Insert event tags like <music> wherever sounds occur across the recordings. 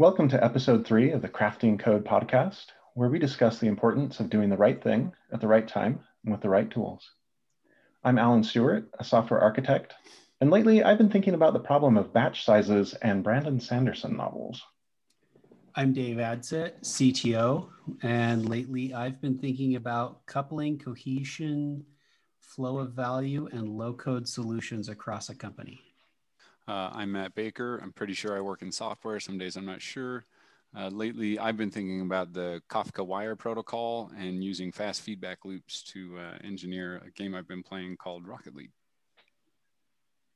Welcome to episode three of the Crafting Code podcast, where we discuss the importance of doing the right thing at the right time and with the right tools. I'm Alan Stewart, a software architect, and lately I've been thinking about the problem of batch sizes and Brandon Sanderson novels. I'm Dave Adsett, CTO, and lately I've been thinking about coupling cohesion, flow of value, and low code solutions across a company. Uh, I'm Matt Baker. I'm pretty sure I work in software. Some days I'm not sure. Uh, lately, I've been thinking about the Kafka Wire protocol and using fast feedback loops to uh, engineer a game I've been playing called Rocket League.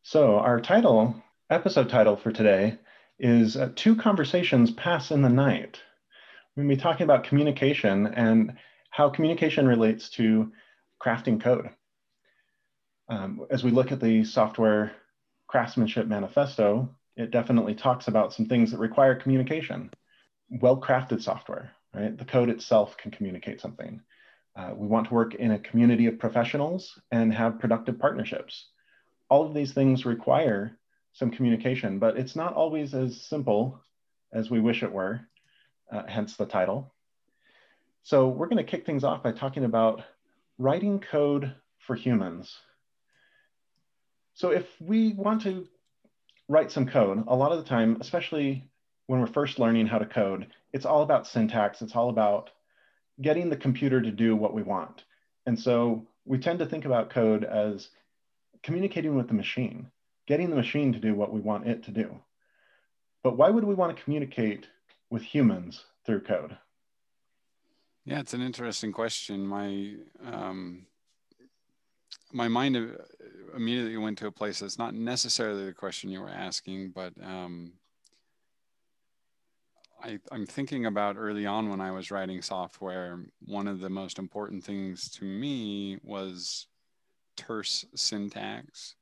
So, our title, episode title for today, is uh, Two Conversations Pass in the Night. We're going to be talking about communication and how communication relates to crafting code. Um, as we look at the software craftsmanship manifesto, it definitely talks about some things that require communication. Well crafted software, right? The code itself can communicate something. Uh, we want to work in a community of professionals and have productive partnerships. All of these things require some communication, but it's not always as simple as we wish it were, uh, hence the title. So we're going to kick things off by talking about writing code for humans. So if we want to write some code, a lot of the time, especially when we're first learning how to code, it's all about syntax. It's all about getting the computer to do what we want. And so we tend to think about code as communicating with the machine, getting the machine to do what we want it to do. But why would we want to communicate with humans through code? Yeah, it's an interesting question. My um, my mind immediately went to a place that's not necessarily the question you were asking, but um, I, am thinking about early on when I was writing software, one of the most important things to me was terse syntax.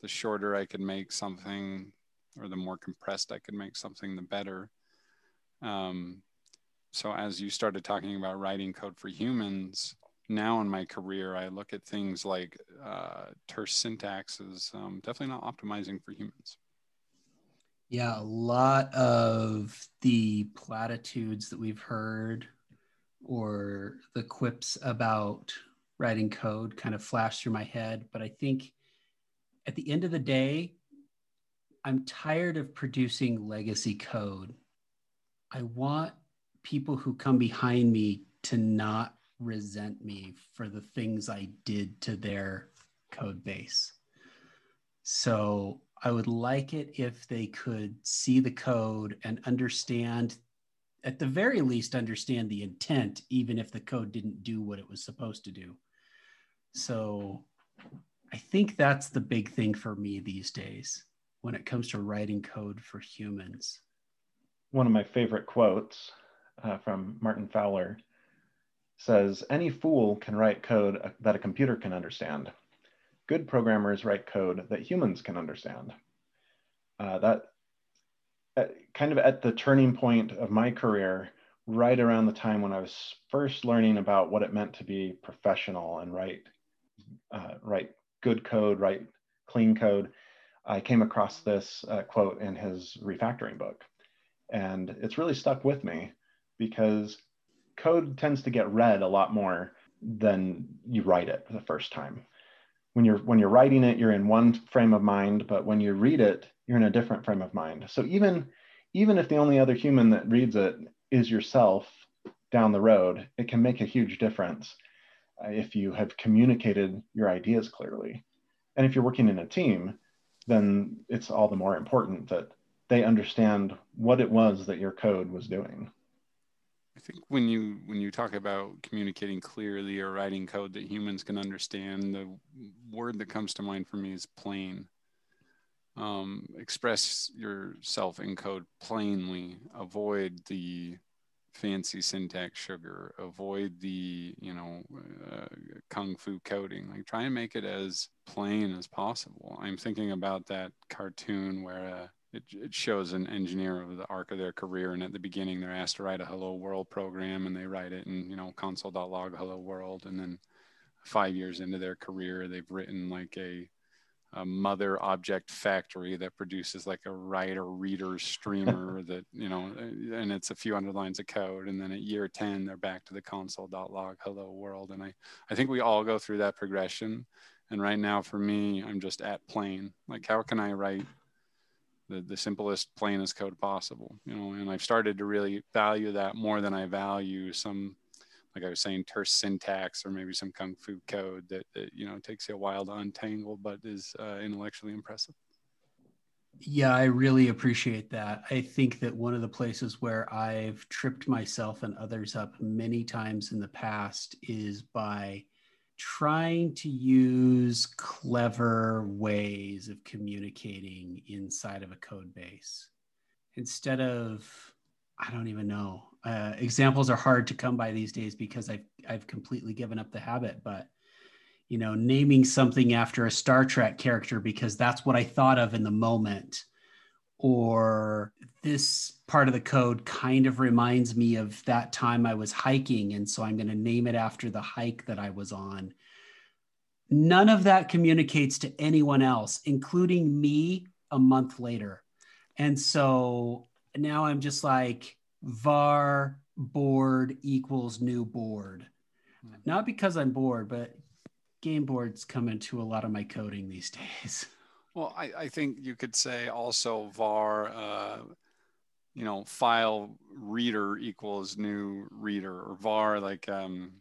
The shorter I could make something, or the more compressed I could make something, the better. Um, so as you started talking about writing code for humans, now in my career, I look at things like uh, terse syntax as um, definitely not optimizing for humans. Yeah, a lot of the platitudes that we've heard or the quips about writing code kind of flash through my head. But I think at the end of the day, I'm tired of producing legacy code. I want people who come behind me to not resent me for the things I did to their code base. So I would like it if they could see the code and understand, at the very least, understand the intent, even if the code didn't do what it was supposed to do. So I think that's the big thing for me these days when it comes to writing code for humans. One of my favorite quotes uh, from Martin Fowler says any fool can write code that a computer can understand. Good programmers write code that humans can understand. Uh, that uh, kind of at the turning point of my career, right around the time when I was first learning about what it meant to be professional and write, uh, write good code, write clean code, I came across this uh, quote in his refactoring book. And it's really stuck with me because code tends to get read a lot more than you write it the first time. When you're when you're writing it, you're in one frame of mind, but when you read it, you're in a different frame of mind. So even even if the only other human that reads it is yourself down the road, it can make a huge difference uh, if you have communicated your ideas clearly. And if you're working in a team, then it's all the more important that they understand what it was that your code was doing. I think when you when you talk about communicating clearly or writing code that humans can understand, the word that comes to mind for me is plain. Um, express yourself in code plainly. Avoid the fancy syntax sugar. Avoid the you know uh, kung fu coding. Like try and make it as plain as possible. I'm thinking about that cartoon where. Uh, it, it shows an engineer of the arc of their career and at the beginning they're asked to write a hello world program and they write it in you know console.log hello world and then five years into their career they've written like a a mother object factory that produces like a writer reader streamer <laughs> that you know uh, and it's a few hundred lines of code and then at year 10 they're back to the console.log hello world and i i think we all go through that progression and right now for me i'm just at plain. Like how can i write the, the simplest plainest code possible you know and i've started to really value that more than i value some like I was saying, terse syntax or maybe some kung fu code that, that you know takes you a while to untangle, but is uh, intellectually impressive. Yeah, I really appreciate that. I think that one of the places where I've tripped myself and others up many times in the past is by trying to use clever ways of communicating inside of a code base instead of I don't even know. Uh, examples are hard to come by these days because I've I've completely given up the habit. But you know, naming something after a Star Trek character because that's what I thought of in the moment, or this part of the code kind of reminds me of that time I was hiking, and so I'm going to name it after the hike that I was on. None of that communicates to anyone else, including me a month later. And so now I'm just like var board equals new board. Hmm. Not because I'm bored, but game boards come into a lot of my coding these <laughs> days. Well, I, I think you could say also var, uh, you know, file reader equals new reader or var like um,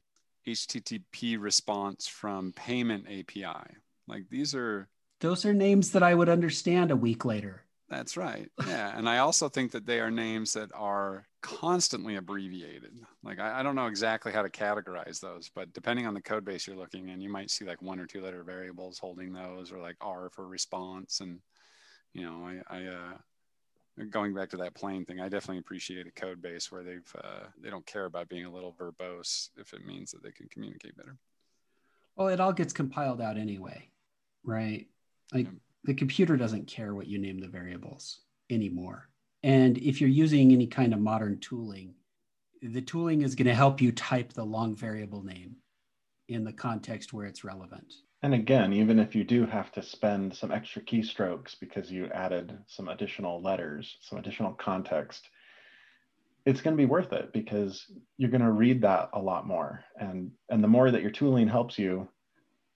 HTTP response from payment API. Like these are. Those are names that I would understand a week later. That's right. Yeah. and I also think that they are names that are constantly abbreviated. Like, I, I, don't know exactly how to categorize those, but depending on the code base you're looking in, you might see like one or two letter variables holding those, or like R for response. And, you know, I, I uh, going back to that plain thing, I definitely appreciate a code base where they've, uh, they don't care about being a little verbose if it means that they can communicate better. Well, it all gets compiled out anyway, right? Like, yeah the computer doesn't care what you name the variables anymore. And if you're using any kind of modern tooling, the tooling is going to help you type the long variable name in the context where it's relevant. And again, even if you do have to spend some extra keystrokes because you added some additional letters, some additional context, it's going to be worth it because you're going to read that a lot more. And, and the more that your tooling helps you,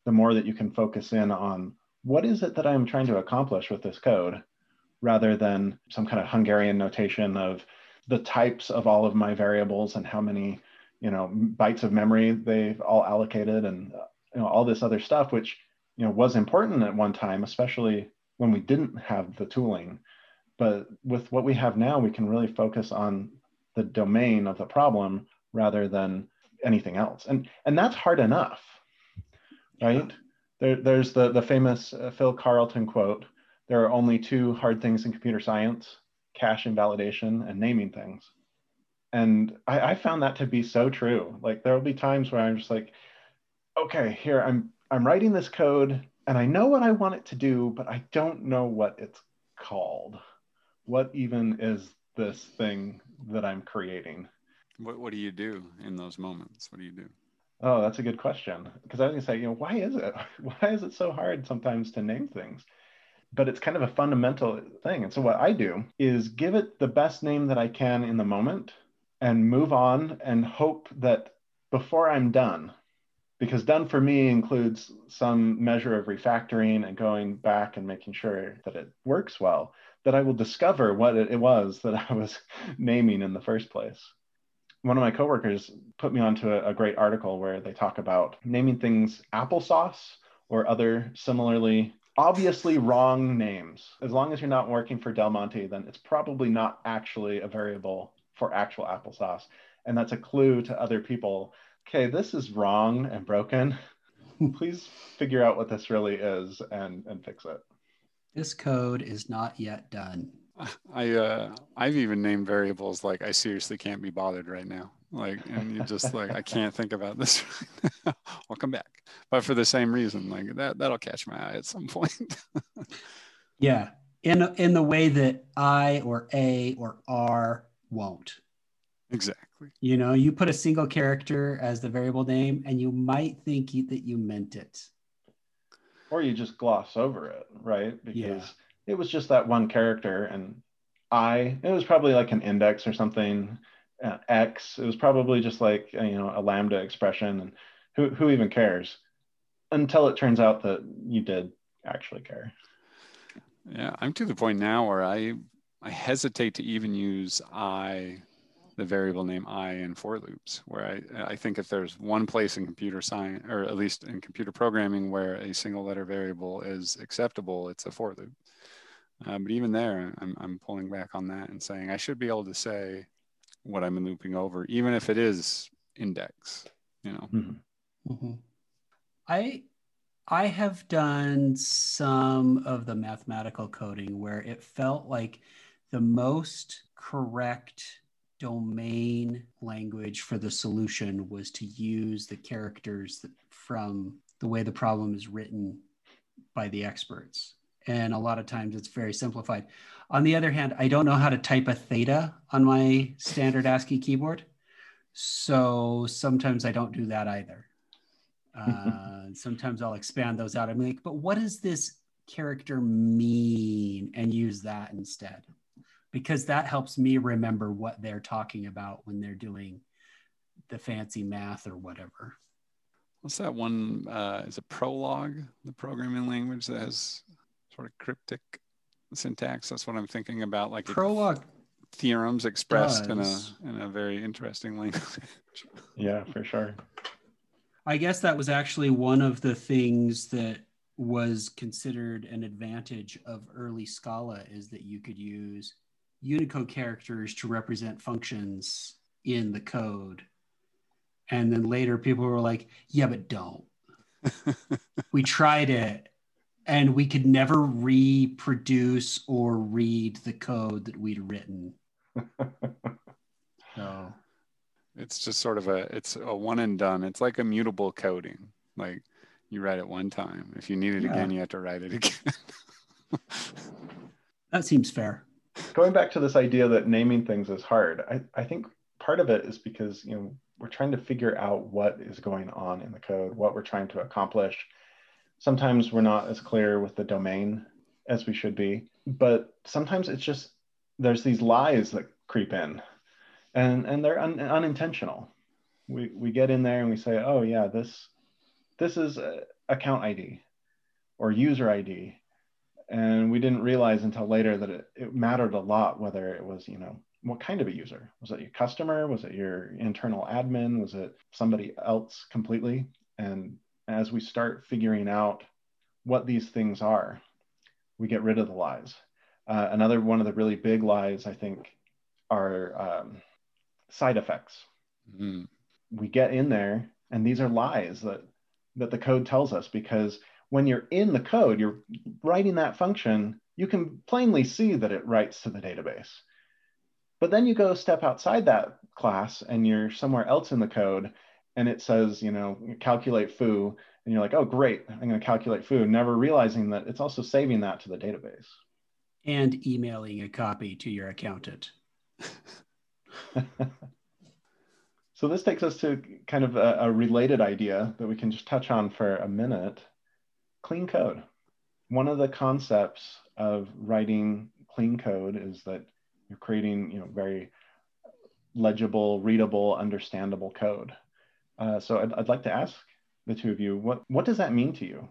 the more that you can focus in on what is it that I'm trying to accomplish with this code rather than some kind of Hungarian notation of the types of all of my variables and how many, you know, bytes of memory they've all allocated and you know all this other stuff which, you know, was important at one time, especially when we didn't have the tooling. But with what we have now, we can really focus on the domain of the problem rather than anything else. And and that's hard enough. Right? There, there's the, the famous uh, Phil Karlton quote there are only two hard things in computer science cache invalidation and naming things. And I, I found that to be so true. Like there will be times where I'm just like, okay, here I'm I'm writing this code and I know what I want it to do, but I don't know what it's called. What even is this thing that I'm creating? What what do you do in those moments? What do you do? Oh, that's a good question. Because I was gonna say, you know, why is it? <laughs> Why is it so hard sometimes to name things? But it's kind of a fundamental thing. And so what I do is give it the best name that I can in the moment and move on and hope that before I'm done, because done for me includes some measure of refactoring and going back and making sure that it works well, that I will discover what it was that <laughs> I was naming in the first place one of my coworkers put me onto a, a, great article where they talk about naming things applesauce or other similarly obviously wrong names. As long as you're not working for Del Monte, then it's probably not actually a variable for actual applesauce. And that's a clue to other people. Okay, this is wrong and broken. <laughs> Please figure out what this really is and, and fix it. This code is not yet done. I uh, I've even named variables like I seriously can't be bothered right now. Like, and you just like I <laughs> can't think about this. Right <laughs> I'll come back, but for the same reason, like that that'll catch my eye at some point. <laughs> yeah, in in the way that I or A or R won't. Exactly. You know, you put a single character as the variable name, and you might think that you meant it. or you just gloss over it, right? Because Yeah. It was just that one character, and I, it was probably like an index or something. Uh, X, it was probably just like uh, you know a lambda expression, and who who even cares? Until it turns out that you did actually care. Yeah, I'm to the point now where I I hesitate to even use I, the variable name I in for loops. Where I I think if there's one place in computer science, or at least in computer programming, where a single letter variable is acceptable, it's a for loop. Uh, but even there, I'm I'm pulling back on that and saying I should be able to say what I'm looping over, even if it is index. You know. Mhm. Mhm. I I have done some of the mathematical coding where it felt like the most correct domain language for the solution was to use the characters that, from the way the problem is written by the experts. And a lot of times it's very simplified. On the other hand, I don't know how to type a theta on my standard ASCII keyboard. So sometimes I don't do that either. <laughs> Uh, sometimes I'll expand those out. I'm like, but what does this character mean? And use that instead, because that helps me remember what they're talking about when they're doing the fancy math or whatever. What's that one? Uh, is it Prolog, the programming language that has sort of cryptic syntax? That's what I'm thinking about. Like Prolog theorems expressed in a in a very interesting language. <laughs> Yeah, for sure. I guess that was actually one of the things that was considered an advantage of early Scala is that you could use Unicode characters to represent functions in the code. And then later people were like, yeah, but don't. <laughs> we tried it and we could never reproduce or read the code that we'd written. <laughs> So it's just sort of a it's a one and done. It's like immutable coding. Like you write it one time. If you need it Yeah. again, you have to write it again. <laughs> that seems fair. Going back to this idea that naming things is hard, I, I think part of it is because you know we're trying to figure out what is going on in the code, what we're trying to accomplish. Sometimes we're not as clear with the domain as we should be, but sometimes it's just there's these lies that creep in, and and they're un, unintentional. We we get in there and we say, oh yeah, this this is account ID or user ID, and we didn't realize until later that it, it mattered a lot whether it was you know what kind of a user. Was it your customer? Was it your internal admin? Was it somebody else completely? And as we start figuring out what these things are we get rid of the lies. Uh, another one of the really big lies i think are um, side effects. Mm. we get in there and these are lies that that the code tells us because when you're in the code you're writing that function you can plainly see that it writes to the database. But then you go step outside that class and you're somewhere else in the code and it says you know calculate foo and you're like oh great i'm going to calculate foo never realizing that it's also saving that to the database. And emailing a copy to your accountant. <laughs> <laughs> so this takes us to kind of a, a related idea that we can just touch on for a minute. Clean code. One of the concepts of writing clean code is that you're creating you know very legible readable understandable code uh, so I'd, I'd like to ask the two of you what what does that mean to you?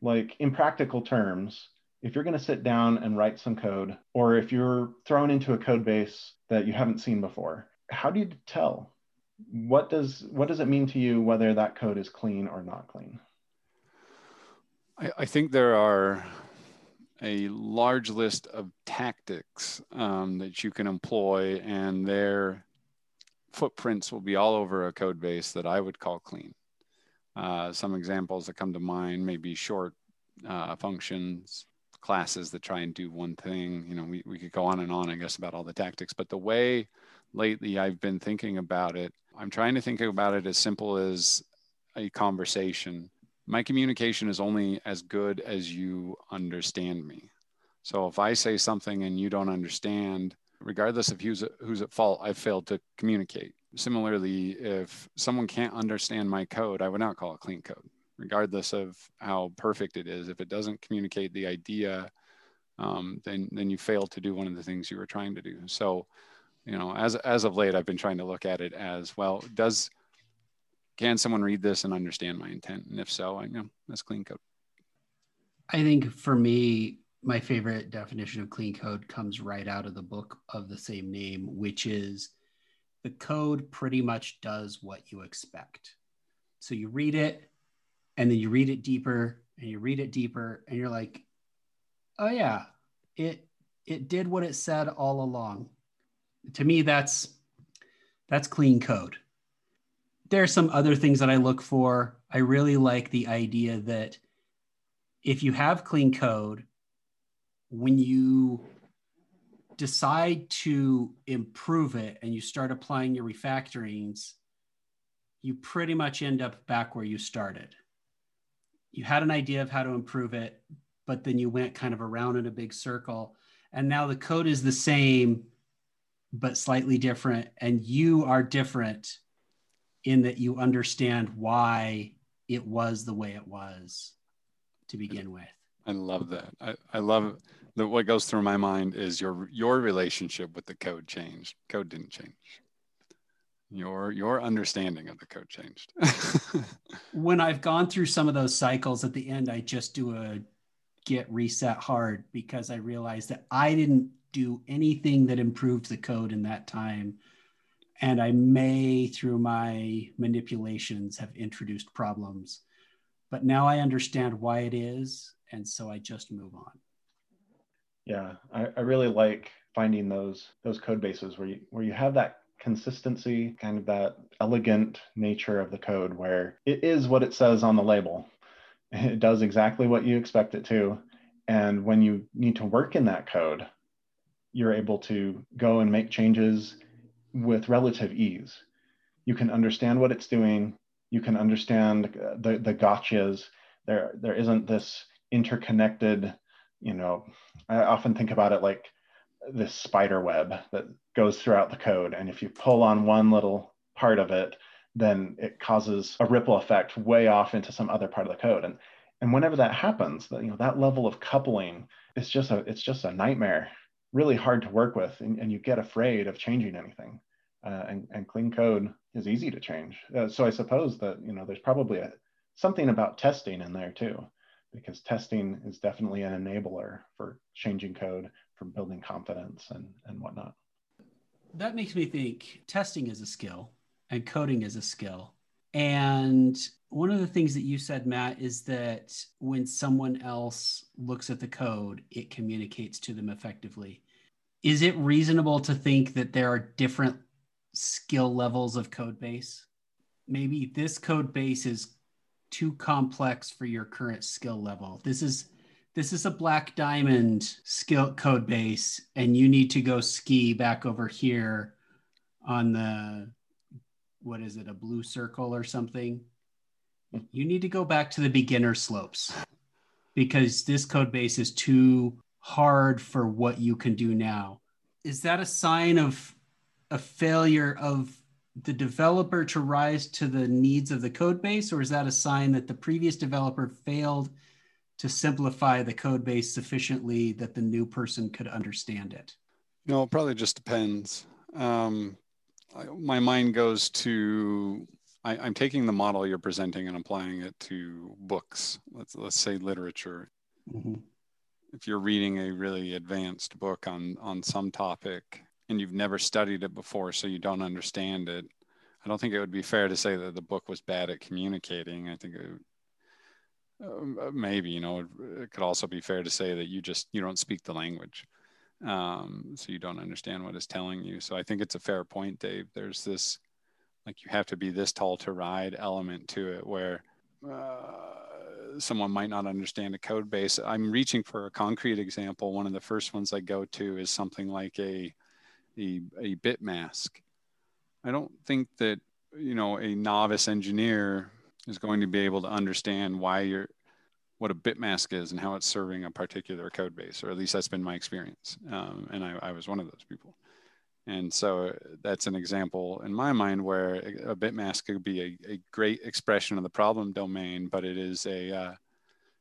Like in practical terms if you're going to sit down and write some code or if you're thrown into a code base that you haven't seen before how do you tell? What does what does it mean to you whether that code is clean or not clean? I, I think there are a large list of tactics um, that you can employ, and their footprints will be all over a code base that I would call clean. Uh, some examples that come to mind may be short uh, functions, classes that try and do one thing. You know, we, we could go on and on, I guess, about all the tactics. But the way lately I've been thinking about it, I'm trying to think about it as simple as a conversation. My communication is only as good as you understand me. So if I say something and you don't understand, regardless of who's, who's at fault, I've failed to communicate. Similarly, if someone can't understand my code, I would not call it clean code regardless of how perfect it is. If it doesn't communicate the idea, um, then then you fail to do one of the things you were trying to do. So, you know, as as of late, I've been trying to look at it as well. Does can someone read this and understand my intent? And if so, I you know that's clean code. I think for me, my favorite definition of clean code comes right out of the book of the same name, which is the code pretty much does what you expect. So you read it and then you read it deeper and you read it deeper and you're like, oh yeah, it it did what it said all along. To me, that's that's clean code. There are some other things that I look for. I really like the idea that if you have clean code, when you decide to improve it and you start applying your refactorings, you pretty much end up back where you started. You had an idea of how to improve it, but then you went kind of around in a big circle. And now the code is the same, but slightly different. And you are different in that you understand why it was the way it was to begin with. I love that. I, I love that. What goes through my mind is your your relationship with the code changed. Code didn't change. Your your understanding of the code changed. <laughs> when I've gone through some of those cycles, at the end, I just do a git reset hard because I realized that I didn't do anything that improved the code in that time. And I may, through my manipulations, have introduced problems but now I understand why it is. And so I just move on. Yeah, I, I really like finding those those code bases where you where you have that consistency, kind of that elegant nature of the code where it is what it says on the label. <laughs> It does exactly what you expect it to. And when you need to work in that code, you're able to go and make changes with relative ease. You can understand what it's doing you can understand uh, the the gotchas. There there isn't this interconnected. You know, I often think about it like this spider web that goes throughout the code, and if you pull on one little part of it, then it causes a ripple effect way off into some other part of the code. And and whenever that happens, that you know that level of coupling is just a it's just a nightmare, really hard to work with, and, and you get afraid of changing anything. Uh, and, and clean code is easy to change. Uh, so I suppose that you know there's probably a, something about testing in there too, because testing is definitely an enabler for changing code, for building confidence and and whatnot. That makes me think testing is a skill and coding is a skill. And one of the things that you said, Matt, is that when someone else looks at the code, it communicates to them effectively. Is it reasonable to think that there are different skill levels of code base. Maybe this code base is too complex for your current skill level. This is this is a black diamond skill code base and you need to go ski back over here on the what is it a blue circle or something you need to go back to the beginner slopes because this code base is too hard for what you can do now is that a sign of a failure of the developer to rise to the needs of the code base, or is that a sign that the previous developer failed to simplify the code base sufficiently that the new person could understand it? No, it probably just depends. Um, I, my mind goes to I, am taking the model you're presenting and applying it to books. Let's let's say literature. Mm-hmm. If you're reading a really advanced book on on some topic, and you've never studied it before, so you don't understand it. I don't think it would be fair to say that the book was bad at communicating. I think it, uh, maybe you know it, it, could also be fair to say that you just you don't speak the language, um, so you don't understand what it's telling you. So I think it's a fair point, Dave. There's this like you have to be this tall to ride element to it where. Uh, someone might not understand a code base. I'm reaching for a concrete example. One of the first ones I go to is something like a a, a bit mask. I don't think that you know a novice engineer is going to be able to understand why you're what a bit mask is and how it's serving a particular code base, or at least that's been my experience. Um, and I, I, was one of those people. And so that's an example in my mind where a bit mask could be a, a great expression of the problem domain, but it is a, uh,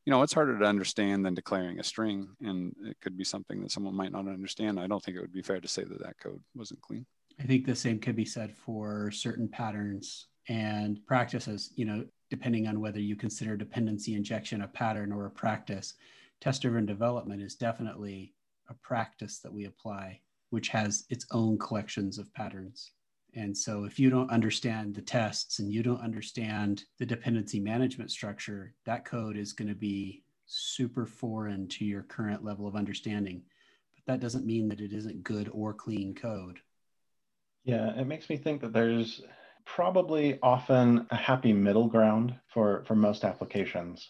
you know, it's harder to understand than declaring a string. And it could be something that someone might not understand. I don't think it would be fair to say that that code wasn't clean. I think the same could be said for certain patterns and practices, you know, depending on whether you consider dependency injection a pattern or a practice. Test driven development is definitely a practice that we apply, which has its own collections of patterns. And so, if you don't understand the tests and you don't understand the dependency management structure, that code is going to be super foreign to your current level of understanding. But that doesn't mean that it isn't good or clean code. Yeah, it makes me think that there's probably often a happy middle ground for, for most applications.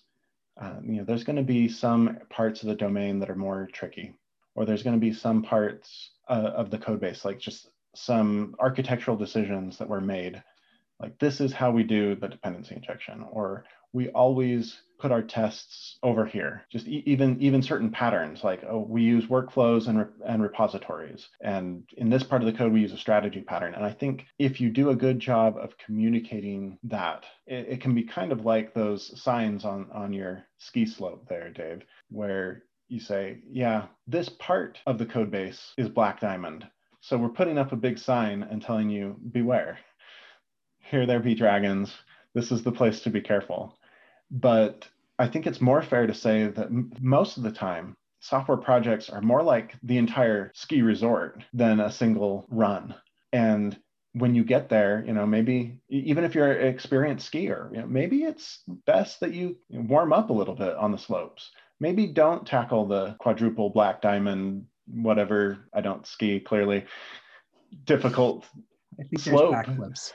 Um, you know, there's going to be some parts of the domain that are more tricky, or there's going to be some parts uh, of the code base, like just some architectural decisions that were made. Like this is how we do the dependency injection, or we always put our tests over here. Just e- even even certain patterns, like oh, we use workflows and re- and repositories, and in this part of the code we use a strategy pattern. And I think if you do a good job of communicating that, it, it can be kind of like those signs on on your ski slope there, Dave, where you say, yeah, this part of the code base is Black Diamond. So we're putting up a big sign and telling you, beware. Here there be dragons. This is the place to be careful. But I think it's more fair to say that m- most of the time, software projects are more like the entire ski resort than a single run. And when you get there, you know, maybe even if you're an experienced skier, you know, maybe it's best that you warm up a little bit on the slopes maybe don't tackle the quadruple black diamond, whatever. I don't ski clearly. Difficult slope. backflips.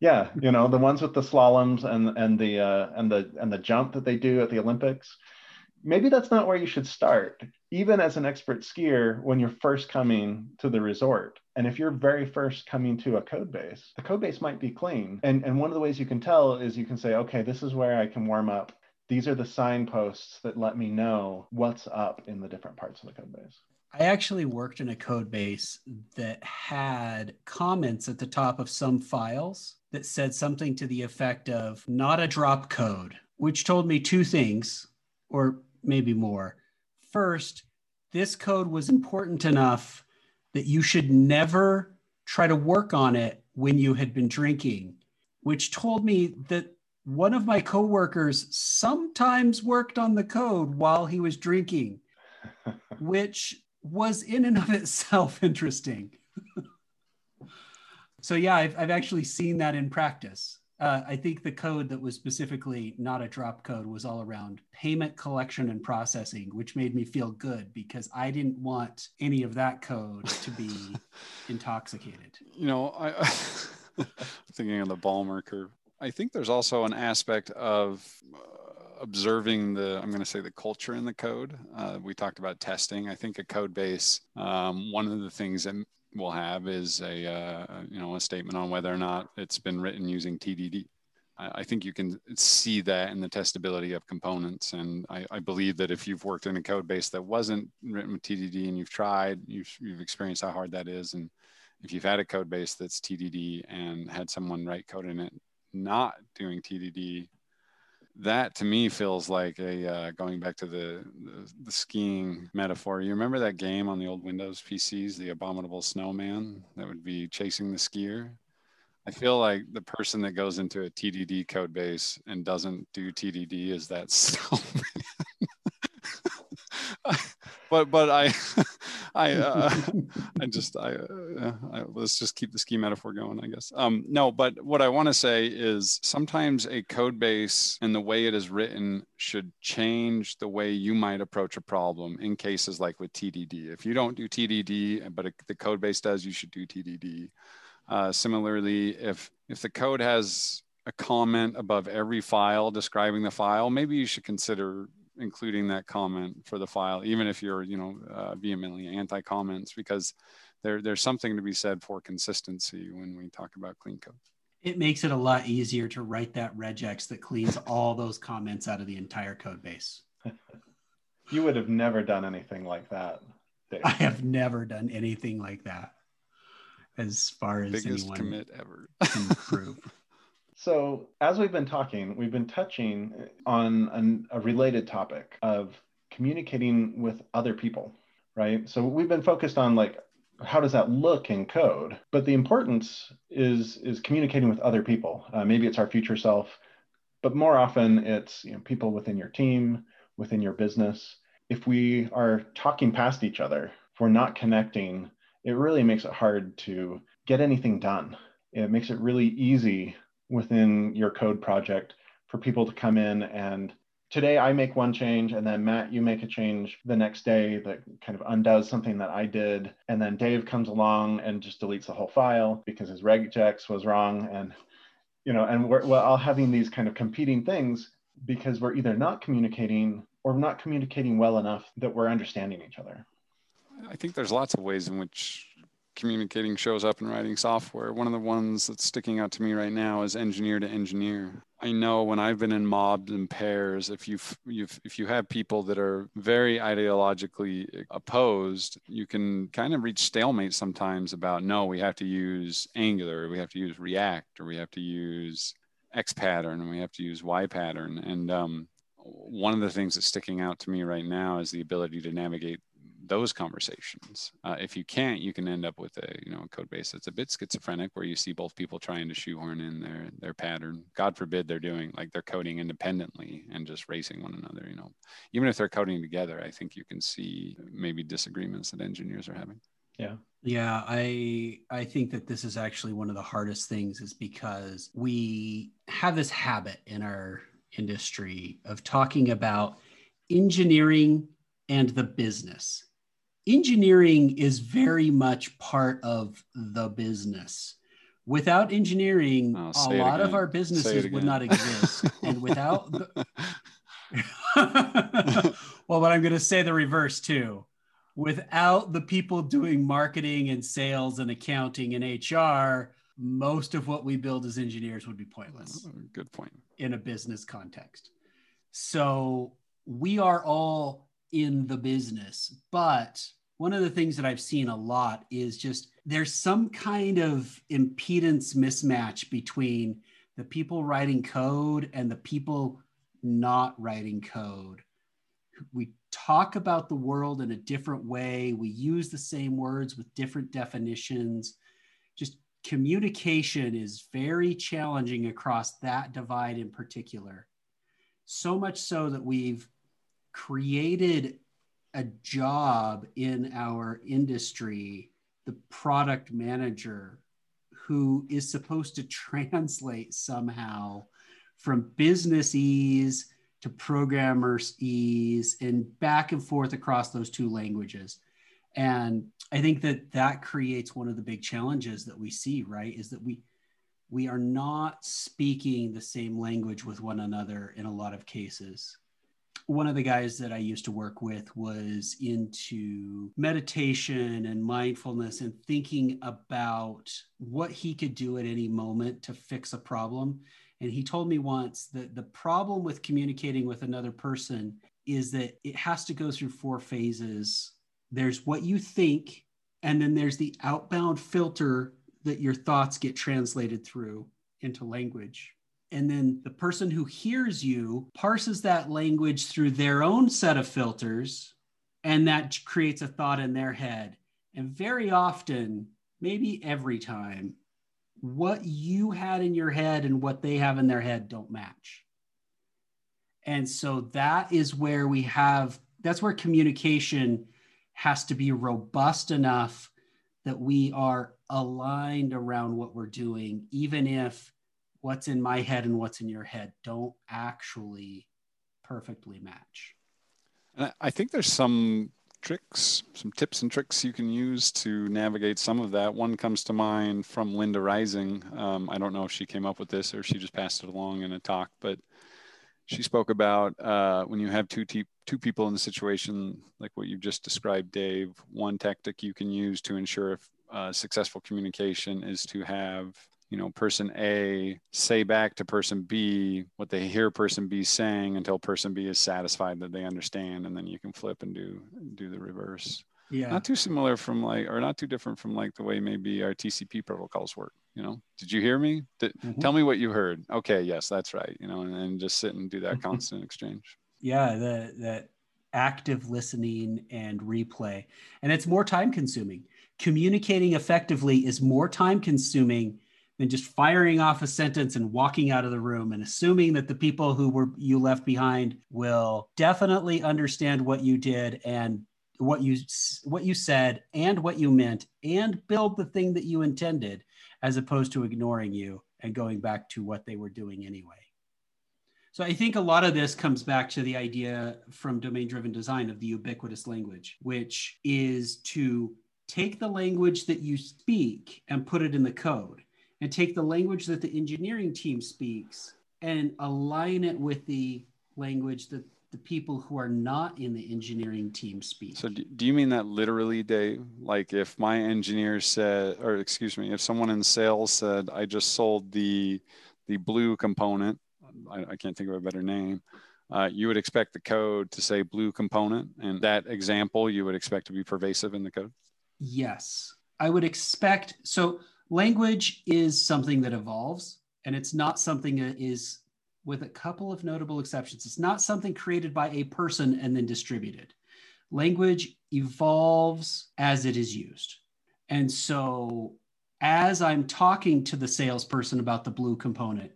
Yeah, you know the ones with the slaloms and and the uh, and the and the jump that they do at the Olympics. Maybe that's not where you should start, even as an expert skier when you're first coming to the resort. And if you're very first coming to a code base, the code base might be clean. And, and one of the ways you can tell is you can say, okay, this is where I can warm up these are the signposts that let me know what's up in the different parts of the code base. I actually worked in a code base that had comments at the top of some files that said something to the effect of not a drop code, which told me two things, or maybe more. First, this code was important enough that you should never try to work on it when you had been drinking, which told me that one of my coworkers sometimes worked on the code while he was drinking, <laughs> which was in and of itself <laughs> interesting. so yeah, I've, I've actually seen that in practice. Uh, I think the code that was specifically not a drop code was all around payment collection and processing, which made me feel good because I didn't want any of that code to be <laughs> intoxicated. You know, I, <laughs> thinking of the Ballmer curve. I think there's also an aspect of observing the i'm going to say the culture in the code. Uh, we talked about testing. I think a code base um, one of the things that we'll have is a uh, you know a statement on whether or not it's been written using tdd I, think you can see that in the testability of components and I, I, believe that if you've worked in a code base that wasn't written with tdd and you've tried you've, you've experienced how hard that is and if you've had a code base that's tdd and had someone write code in it not doing TDD, that to me feels like a uh, going back to the, the, the skiing metaphor. You remember that game on the old Windows PCs, the Abominable Snowman, that would be chasing the skier. I feel like the person that goes into a TDD code base and doesn't do TDD is that <laughs> snowman. <laughs> but but I <laughs> I <laughs> uh, <laughs> I just I, uh, I, let's just keep the ski metaphor going, I guess. Um, no, but what I want to say is sometimes a code base and the way it is written should change the way you might approach a problem in cases like with TDD. If you don't do TDD, but the code base does, you should do TDD. Uh, similarly, if if the code has a comment above every file describing the file, maybe you should consider including that comment for the file, even if you're, you know, uh, vehemently anti-comments, because there, there's something to be said for consistency when we talk about clean code. It makes it a lot easier to write that regex that cleans all those comments out of the entire code base. <laughs> you would have never done anything like that. Dave. I have never done anything like that. as far as Biggest anyone commit ever. can prove. <laughs> So, as we've been talking, we've been touching on an, a related topic of communicating with other people, right? So, we've been focused on like how does that look in code, but the importance is is communicating with other people. Uh, maybe it's our future self, but more often it's you know, people within your team, within your business. If we are talking past each other, if we're not connecting, it really makes it hard to get anything done. It makes it really easy within your code project for people to come in and today I make one change and then Matt, you make a change the next day that kind of undoes something that I did. And then Dave comes along and just deletes the whole file because his regex was wrong. And, you know, and we're, we're all having these kind of competing things because we're either not communicating or not communicating well enough that we're understanding each other. I think there's lots of ways in which communicating shows up in writing software. One of the ones that's sticking out to me right now is engineer to engineer. I know when I've been in mobs and pairs, if you've if you have people that are very ideologically opposed, you can kind of reach stalemate sometimes about no, we have to use Angular, we have to use React, or we have to use X pattern, and we have to use Y pattern. And um, one of the things that's sticking out to me right now is the ability to navigate those conversations. Uh, if you can't, you can end up with a you know code base that's a bit schizophrenic, where you see both people trying to shoehorn in their their pattern. God forbid they're doing like they're coding independently and just racing one another. You know, even if they're coding together, I think you can see maybe disagreements that engineers are having. Yeah. Yeah, I I think that this is actually one of the hardest things is because we have this habit in our industry of talking about engineering and the business engineering is very much part of the business. Without engineering, Oh, a lot of our businesses would not exist. and without the... <laughs> <laughs> well, but I'm going to say the reverse too. Without the people doing marketing and sales and accounting and HR, most of what we build as engineers would be pointless Good point. in a business context. So we are all in the business, but one of the things that I've seen a lot is just there's some kind of impedance mismatch between the people writing code and the people not writing code. We talk about the world in a different way, we use the same words with different definitions. Just communication is very challenging across that divide in particular. So much so that we've created a job in our industry, the product manager, who is supposed to <laughs> translate somehow from business ease to programmer's ease and back and forth across those two languages. And I think that that creates one of the big challenges that we see, right? Is that we we are not speaking the same language with one another in a lot of cases one of the guys that I used to work with was into meditation and mindfulness and thinking about what he could do at any moment to fix a problem. And he told me once that the problem with communicating with another person is that it has to go through four phases there's what you think, and then there's the outbound filter that your thoughts get translated through into language and then the person who hears you parses that language through their own set of filters and that creates a thought in their head. And very often maybe every time what you had in your head and what they have in their head don't match. And so that is where we have that's where communication has to be robust enough that we are aligned around what we're doing even if what's in my head and what's in your head don't actually perfectly match. And I think there's some tricks, some tips and tricks you can use to navigate some of that. One comes to mind from Linda Rising. Um, I don't know if she came up with this or she just passed it along in a talk, but she spoke about uh, when you have two te- two people in the situation like what you just described, Dave. One tactic you can use to ensure if, uh, successful communication is to have you know person a say back to person b what they hear person b saying until person b is satisfied that they understand and then you can flip and do do the reverse Yeah. Not too similar from like, or not too different from like the way maybe our TCP protocols work. You know, did you hear me? Did, Mhm. Tell me what you heard. Okay, yes, that's right. You know, and, and just sit and do that Mm-hmm. constant exchange. yeah the that active listening and replay and it's more time consuming communicating effectively is more time consuming than just firing off a sentence and walking out of the room. And assuming that the people who were you left behind will definitely understand what you did and what you what you said and what you meant and build the thing that you intended as opposed to ignoring you and going back to what they were doing anyway. So I think a lot of this comes back to the idea from domain driven design of the ubiquitous language, which is to take the language that you speak and put it in the code, and take the language that the engineering team speaks and align it with the language that the people who are not in the engineering team speak. So do, you mean that literally, Dave? Like if my engineer said, or excuse me, if someone in sales said, I just sold the the blue component, I, I can't think of a better name. Uh, you would expect the code to say blue component, and that example you would expect to be pervasive in the code. Yes, I would expect. So, language is something that evolves, and it's not something that is, with a couple of notable exceptions, it's not something created by a person and then distributed. Language evolves as it is used. And so, as I'm talking to the salesperson about the blue component,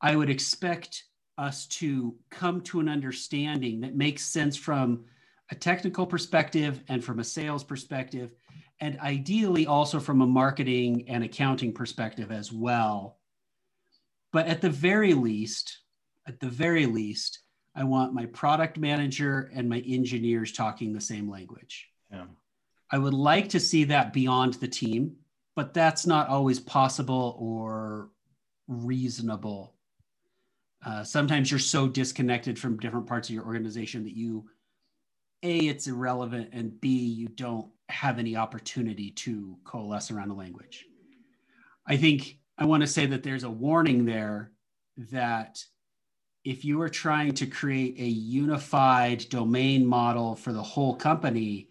I would expect us to come to an understanding that makes sense from a technical perspective and from a sales perspective, and ideally also from a marketing and accounting perspective as well. But at the very least, at the very least, I want my product manager and my engineers talking the same language. Yeah. I would like to see that beyond the team, but that's not always possible or reasonable. Uh, sometimes you're so disconnected from different parts of your organization that you, A, it's irrelevant, and B, you don't have any opportunity to coalesce around a language. I think I want to say that there's a warning there that if you are trying to create a unified domain model for the whole company,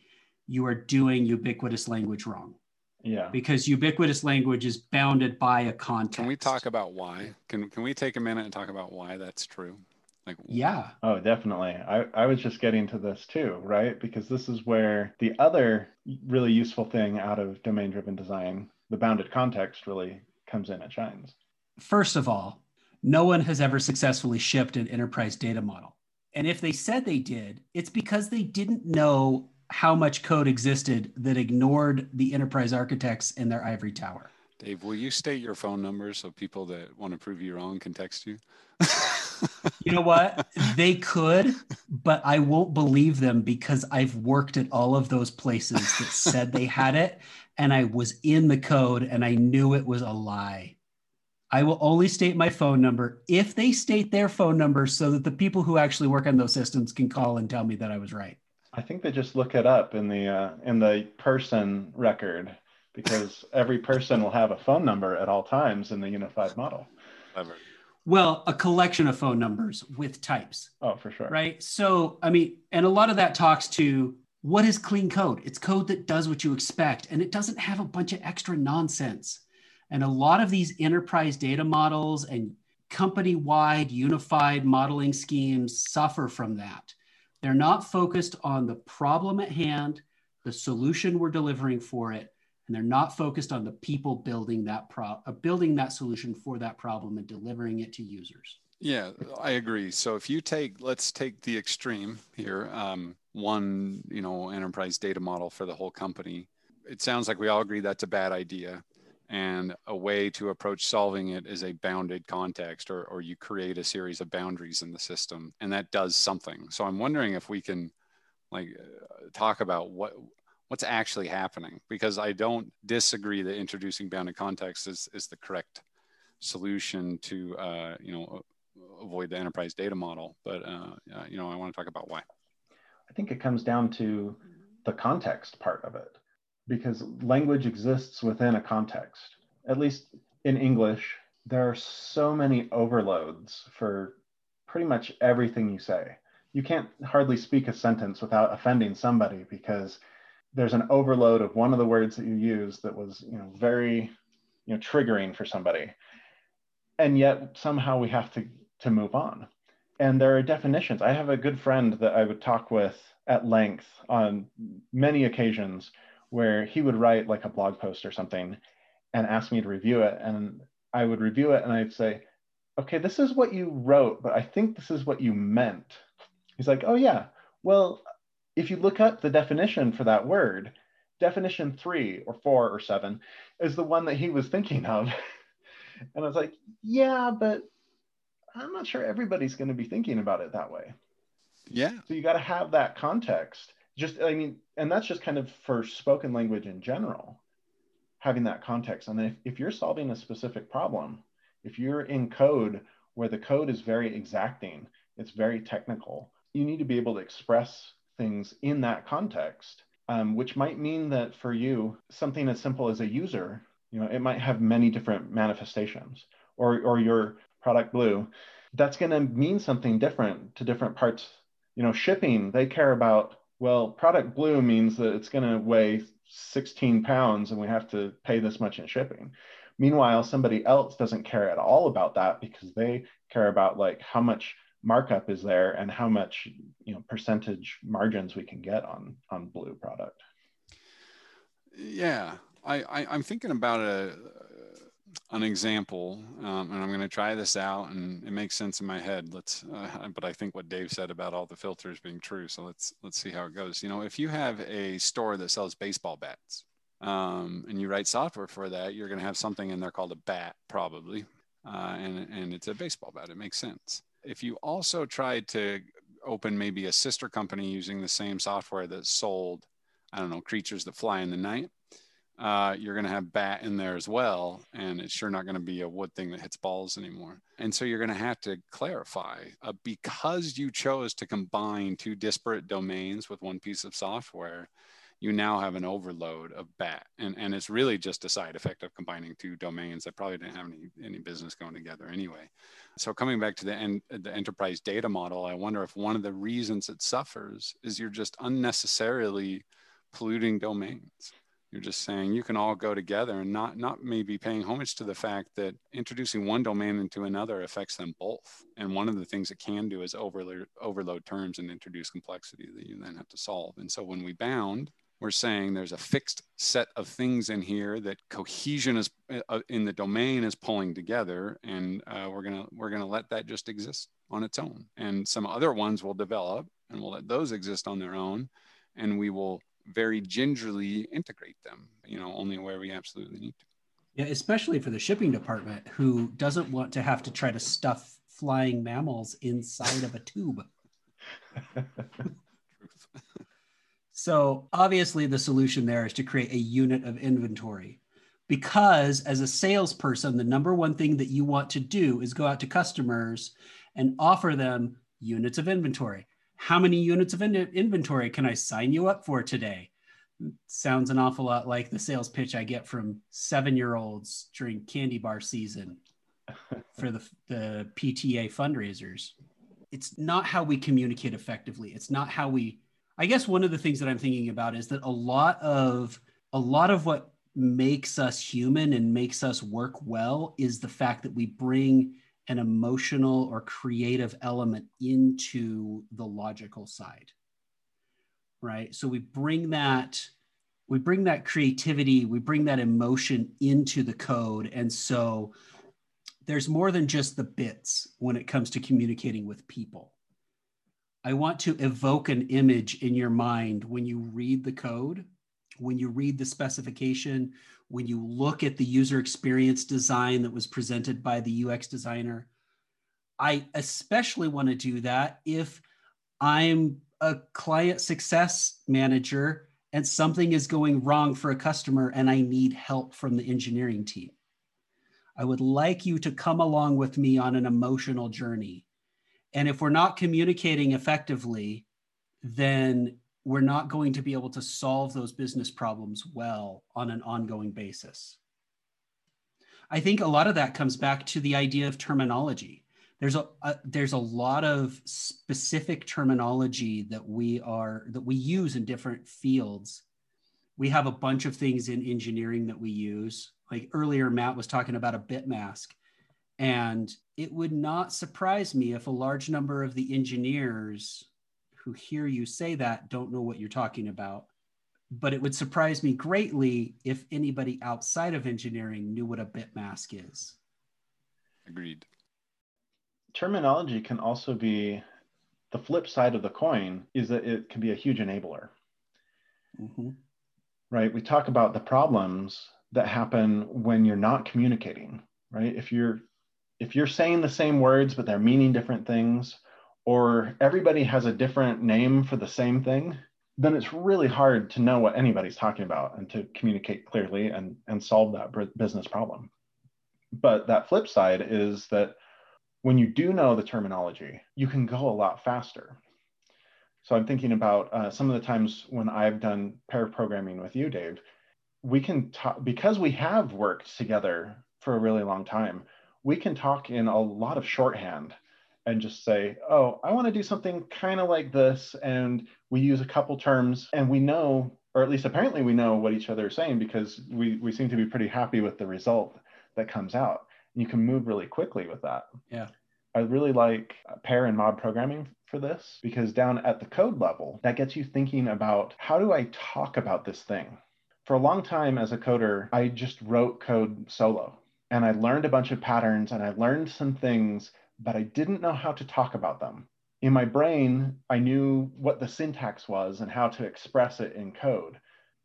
you are doing ubiquitous language wrong Yeah. because ubiquitous language is bounded by a context. Can we talk about why? Can can we take a minute and talk about why that's true? Like Yeah. Oh, definitely. I, I was just getting to this too, right? Because this is where the other really useful thing out of domain driven design, the bounded context, really comes in and shines. First of all, no one has ever successfully shipped an enterprise data model. And if they said they did, it's because they didn't know how much code existed that ignored the enterprise architects in their ivory tower. Dave, will you state your phone number so people that want to prove you wrong can text you? You know what? they could, but I won't believe them because I've worked at all of those places that said they had it and I was in the code and I knew it was a lie. I will only state my phone number if they state their phone number so that the people who actually work on those systems can call and tell me that I was right. I think they just look it up in the uh, in the person record because every person will have a phone number at all times in the unified model. Clever. Well, a collection of phone numbers with types. Oh, for sure. right? So, I mean, and a lot of that talks to what is clean code? It's code that does what you expect and it doesn't have a bunch of extra nonsense. And a lot of these enterprise data models and company wide unified modeling schemes suffer from that. They're not focused on the problem at hand, the solution we're delivering for it, and they're not focused on the people building that pro- uh, building that solution for that problem and delivering it to users. Yeah, I agree. So if you take, let's take the extreme here, um, one, you know, enterprise data model for the whole company. It sounds like we all agree that's a bad idea. And a way to approach solving it is a bounded context, or, or you create a series of boundaries in the system, and that does something. So I'm wondering if we can, like, uh, talk about what what's actually happening, because I don't disagree that introducing bounded context is is the correct solution to, uh, you know, avoid the enterprise data model. But uh, uh, you know, I want to talk about why. I think it comes down to the context part of it because language exists within a context. At least in English, there are so many overloads for pretty much everything you say. You can't hardly speak a sentence without offending somebody because there's an overload of one of the words that you use that was you know very you know triggering for somebody. And yet somehow we have to to move on. And there are definitions. I have a good friend that i would talk with at length on many occasions where he would write like a blog post or something and ask me to review it. And i would review it and i'd say okay this is what you wrote but i think this is what you meant. He's like oh yeah. Well if you look up the definition for that word definition three or four or seven is the one that he was thinking of. <laughs> And i was like yeah but i'm not sure everybody's going to be thinking about it that way. Yeah. So you got to have that context. Just i mean and that's just kind of for spoken language in general having that context. And if, if you're solving a specific problem if you're in code where the code is very exacting it's very technical you need to be able to express things in that context um, which might mean that for you something as simple as a user you know it might have many different manifestations or or your product blue that's going to mean something different to different parts. You know shipping they care about well product blue means that it's going to weigh 16 pounds and we have to pay this much in shipping. Meanwhile somebody else doesn't care at all about that because they care about like how much markup is there and how much you know percentage margins we can get on on blue product. Yeah i, I am thinking about a an example um, and i'm going to try this out and it makes sense in my head. Let's uh, but i think what dave said about all the filters being true. So let's let's see how it goes. You know if you have a store that sells baseball bats um, and you write software for that you're going to have something in there called a bat probably uh, and and it's a baseball bat. It makes sense if you also tried to open maybe a sister company using the same software that sold, I don't know, creatures that fly in the night, uh, you're going to have bat in there as well. And it's sure not going to be a wood thing that hits balls anymore. And so you're going to have to clarify uh, because you chose to combine two disparate domains with one piece of software you now have an overload of bat and, and it's really just a side effect of combining two domains that probably didn't have any, any business going together anyway so coming back to the, en- the enterprise data model i wonder if one of the reasons it suffers is you're just unnecessarily polluting domains. You're just saying you can all go together and not not maybe paying homage to the fact that introducing one domain into another affects them both. And one of the things it can do is overload overload terms and introduce complexity that you then have to solve. And so when we bound we're saying there's a fixed set of things in here that cohesion is uh, in the domain is pulling together and uh, we're gonna we're gonna let that just exist on its own. And some other ones will develop and we'll let those exist on their own and we will very gingerly integrate them you know only where we absolutely need to. Yeah especially for the shipping department who doesn't want to have to try to stuff flying mammals inside of a tube <laughs> So obviously, the solution there is to create a unit of inventory. Because as a salesperson, the number one thing that you want to do is go out to customers and offer them units of inventory. How many units of in- inventory can I sign you up for today? Sounds an awful lot like the sales pitch I get from seven year olds during candy bar season <laughs> for the, the PTA fundraisers. It's not how we communicate effectively. It's not how we I guess one of the things that I'm thinking about is that a lot of a lot of what makes us human and makes us work well is the fact that we bring an emotional or creative element into the logical side. Right? So we bring that we bring that creativity, we bring that emotion into the code and so there's more than just the bits when it comes to communicating with people I want to evoke an image in your mind when you read the code, when you read the specification, when you look at the user experience design that was presented by the UX designer. I especially want to do that if I'm a client success manager and something is going wrong for a customer and I need help from the engineering team. I would like you to come along with me on an emotional journey and if we're not communicating effectively, then we're not going to be able to solve those business problems well on an ongoing basis. I think a lot of that comes back to the idea of terminology. There's a, a, there's a lot of specific terminology that we are that we use in different fields we have a bunch of things in engineering that we use. Like earlier, Matt was talking about a bit mask. And it would not surprise me if a large number of the engineers who hear you say that don't know what you're talking about. But it would surprise me greatly if anybody outside of engineering knew what a bit mask is. Agreed. Terminology can also be the flip side of the coin is that it can be a huge enabler. Mm-hmm. Right? We talk about the problems that happen when you're not communicating, right? If you're if you're saying the same words but they're meaning different things or everybody has a different name for the same thing, then it's really hard to know what anybody's talking about and to communicate clearly and, and solve that business problem. But that flip side is that when you do know the terminology, you can go a lot faster. So I'm thinking about uh, some of the times when I've done pair programming with you, Dave. We can talk because we have worked together for a really long time. We can talk in a lot of shorthand and just say, oh, I want to do something kind of like this. And we use a couple terms and we know, or at least apparently we know what each other is saying because we, we seem to be pretty happy with the result that comes out. And You can move really quickly with that. Yeah. I really like pair and mob programming for this because down at the code level, that gets you thinking about how do I talk about this thing? For a long time as a coder, I just wrote code solo and I learned a bunch of patterns and I learned some things but I didn't know how to talk about them. In my brain, I knew what the syntax was and how to express it in code,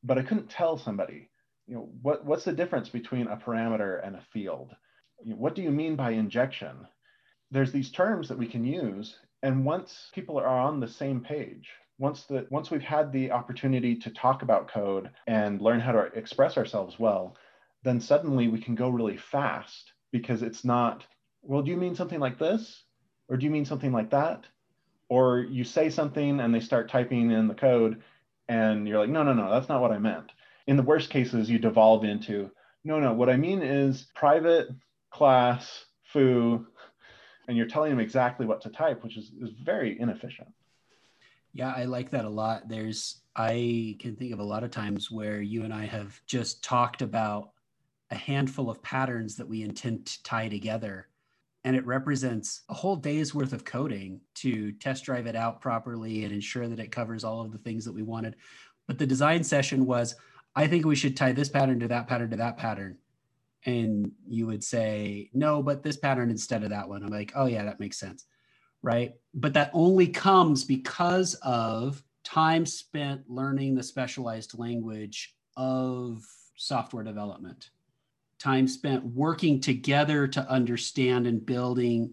but I couldn't tell somebody, you know, what, what's the difference between a parameter and a field? What do you mean by injection? There's these terms that we can use, and once people are on the same page, once the once we've had the opportunity to talk about code and learn how to express ourselves well, then suddenly we can go really fast because it's not well, do you mean something like this? Or do you mean something like that? Or you say something and they start typing in the code and you're like, no, no, no, that's not what I meant. In the worst cases, you devolve into, no, no, what I mean is private class foo, and you're telling them exactly what to type, which is, is very inefficient. Yeah, I like that a lot. There's, I can think of a lot of times where you and I have just talked about a handful of patterns that we intend to tie together and it represents a whole day's worth of coding to test drive it out properly and ensure that it covers all of the things that we wanted. But the design session was, I think we should tie this pattern to that pattern to that pattern. And you would say, no, but this pattern instead of that one. I'm like, oh, yeah, that makes sense. Right. But that only comes because of time spent learning the specialized language of software development time spent working together to understand and building,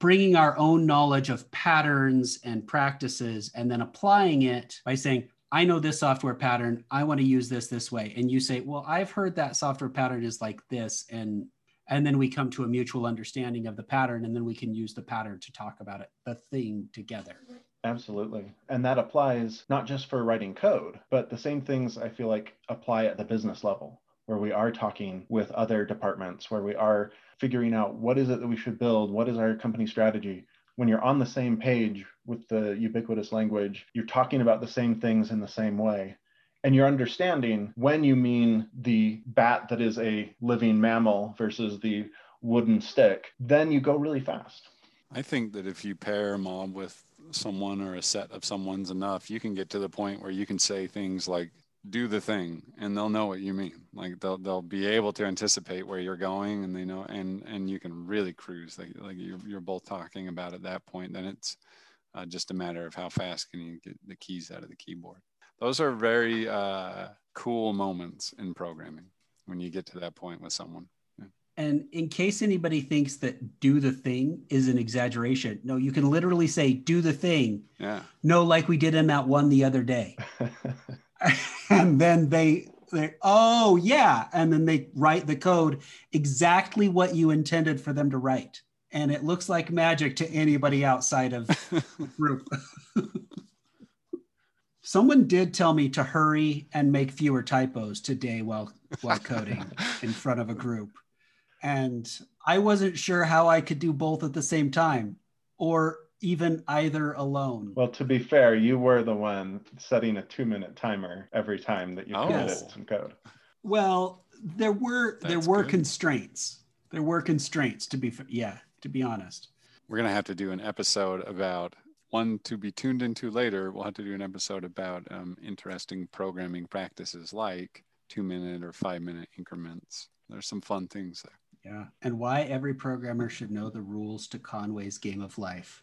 bringing our own knowledge of patterns and practices, and then applying it by saying, I know this software pattern. I want to use this this way. And you say, well, I've heard that software pattern is like this. And and then we come to a mutual understanding of the pattern and then we can use the pattern to talk about it the thing together absolutely and that applies not just for writing code but the same things i feel like apply at the business level where we are talking with other departments, where we are figuring out what is it that we should build, what is our company strategy. When you're on the same page with the ubiquitous language, you're talking about the same things in the same way. And you're understanding when you mean the bat that is a living mammal versus the wooden stick, then you go really fast. I think that if you pair mob with someone or a set of someone's enough, you can get to the point where you can say things like, do the thing and they'll know what you mean like they'll they'll be able to anticipate where you're going and they know and and you can really cruise like like you're, you're both talking about at that point then it's uh, just a matter of how fast can you get the keys out of the keyboard those are very uh, cool moments in programming when you get to that point with someone and in case anybody thinks that do the thing is an exaggeration, no, you can literally say do the thing. Yeah. No, like we did in that one the other day. <laughs> <laughs> and then they they oh yeah. And then they write the code exactly what you intended for them to write. And it looks like magic to anybody outside of <laughs> group. <laughs> Someone did tell me to hurry and make fewer typos today while while coding in front of a group. And i wasn't sure how i could do both at the same time. Or even either alone. Well, to be fair, you were the one setting a two minute timer every time that you Oh. committed Yes. some code. Well, there were there were good. constraints. There were constraints to be f- yeah, to be honest. We're gonna have to do an episode about one to be tuned into later. We'll have to do an episode about um, interesting programming practices like two minute or five minute increments. There's some fun things there. Yeah. And why every programmer should know the rules to Conway's game of life.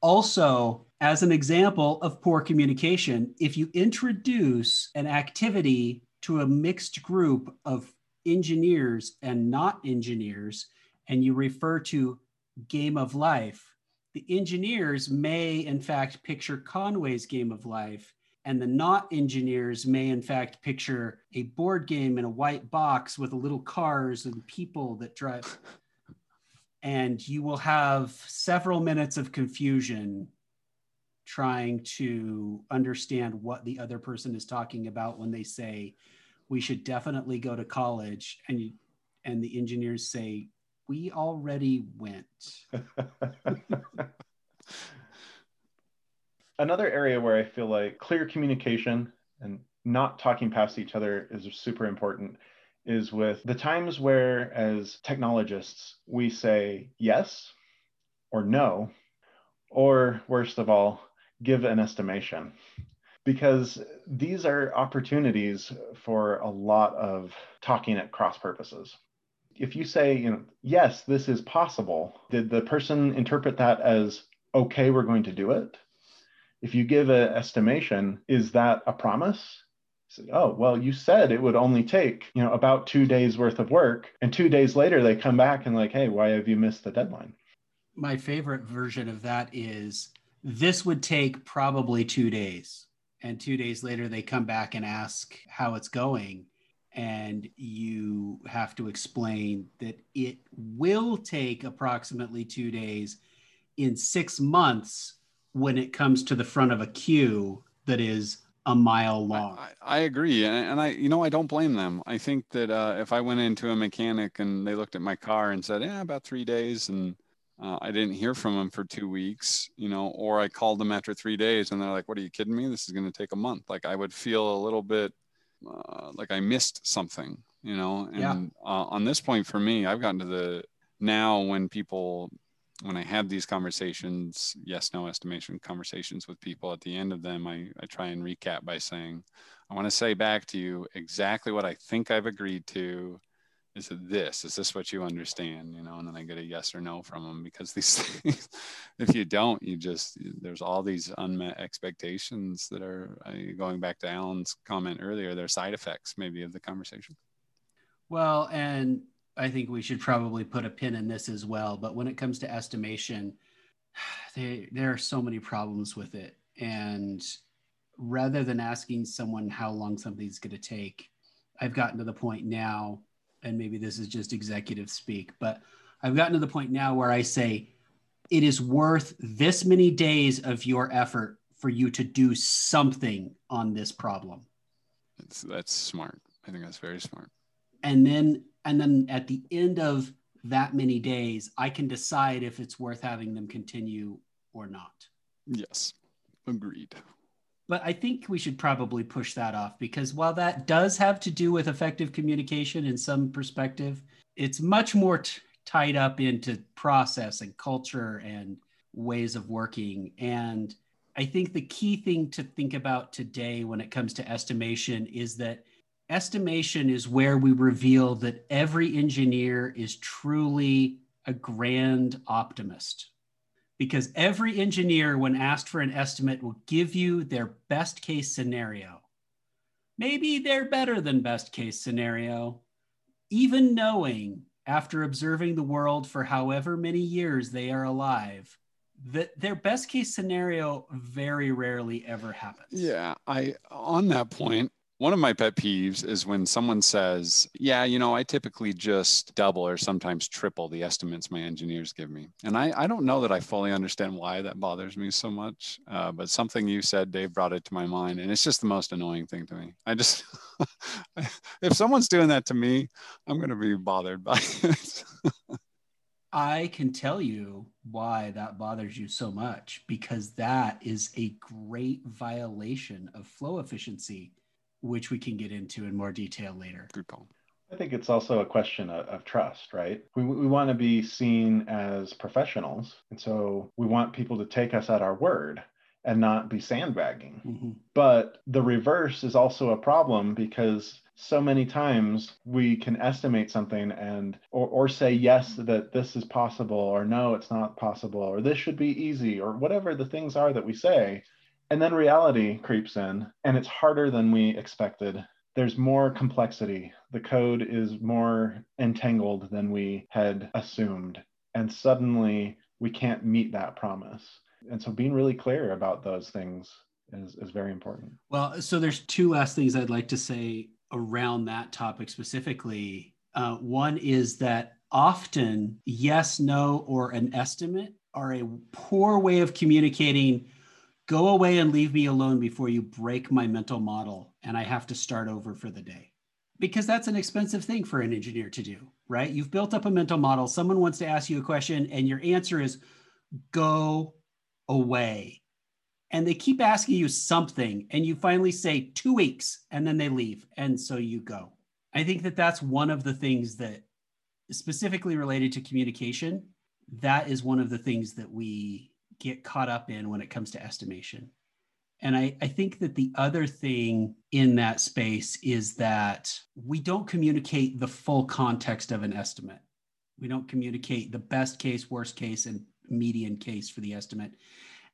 Also, as an example of poor communication, if you introduce an activity to a mixed group of engineers and not engineers, and you refer to game of life, the engineers may, in fact, picture Conway's game of life, and the not engineers may, in fact, picture a board game in a white box with little cars and people that drive. And you will have several minutes of confusion trying to understand what the other person is talking about when they say we should definitely go to college and you, and the engineers say we already went. <laughs> Another area where I feel like clear communication and not talking past each other is super important is with the times where, as technologists, we say yes or no, or worst of all, give an estimation. Because these are opportunities for a lot of talking at cross purposes. If you say, you know, yes, this is possible, did the person interpret that as, okay, we're going to do it? if you give an estimation, is that a promise? Oh, well, you said it would only take, you know, about two days worth of work. And two days later, they come back and like, hey, why have you missed the deadline? my favorite version of that is this would take probably two days and two days later they come back and ask how it's going and you have to explain that it will take approximately two days in six months when it comes to the front of a queue that is a mile long I, I agree, and, and I, you know, I don't blame them. I think that uh, if I went into a mechanic and they looked at my car and said, "Yeah, about three days," and uh, I didn't hear from them for two weeks, you know, or I called them after three days and they're like, "What are you kidding me? This is going to take a month." Like I would feel a little bit uh, like I missed something, you know. And Yeah. uh, on this point, for me, I've gotten to the now when people when I have these conversations, yes, no estimation conversations with people, at the end of them, I, I try and recap by saying, I want to say back to you exactly what I think I've agreed to. Is it this? Is this what you understand? You know, and then I get a yes or no from them because <laughs> these things, if you don't, you just, there's all these unmet expectations that are going back to Alan's comment earlier, they're side effects maybe of the conversation. Well, and I think we should probably put a pin in this as well. But when it comes to estimation, <sighs> they, there are so many problems with it. And rather than asking someone how long something's going to take, I've gotten to the point now, and maybe this is just executive speak, but I've gotten to the point now where I say, it is worth this many days of your effort for you to do something on this problem. It's, that's smart. I think that's very smart. and then and then at the end of that many days i can decide if it's worth having them continue or not Yes, agreed. but i think we should probably push that off because while that does have to do with effective communication in some perspective it's much more t- tied up into process and culture and ways of working and i think the key thing to think about today when it comes to estimation is that estimation is where we reveal that every engineer is truly a grand optimist. Because every engineer, when asked for an estimate, will give you their best case scenario. Maybe they're better than best case scenario, even knowing after observing the world for however many years they are alive that their best case scenario very rarely ever happens. Yeah, I on that point, one of my pet peeves is when someone says, "Yeah, you know, I typically just double or sometimes triple the estimates my engineers give me," and I I don't know that I fully understand why that bothers me so much. Uh, but something you said, Dave, brought it to my mind, and it's just the most annoying thing to me. I just <laughs> if someone's doing that to me, I'm going to be bothered by it. I can tell you why that bothers you so much because that is a great violation of flow efficiency, which we can get into in more detail later. Good call. I think it's also a question of, of trust, right? We, we want to be seen as professionals. And so we want people to take us at our word and not be sandbagging. Mm-hmm. But the reverse is also a problem because so many times we can estimate something and or, or say yes that this is possible or no it's not possible or this should be easy or whatever the things are that we say and then reality creeps in and it's harder than we expected there's more complexity the code is more entangled than we had assumed and suddenly we can't meet that promise and so being really clear about those things is, is very important well so there's two last things i'd like to say around that topic specifically. Uh, one is that often yes, no, or an estimate are a poor way of communicating. Go away and leave me alone before you break my mental model and I have to start over for the day. Because that's an expensive thing for an engineer to do, right? You've built up a mental model. Someone wants to ask you a question and your answer is go away and they keep asking you something and you finally say two weeks and then they leave and so you go i think that that's one of the things that specifically related to communication that is one of the things that we get caught up in when it comes to estimation and I, I think that the other thing in that space is that we don't communicate the full context of an estimate we don't communicate the best case worst case and median case for the estimate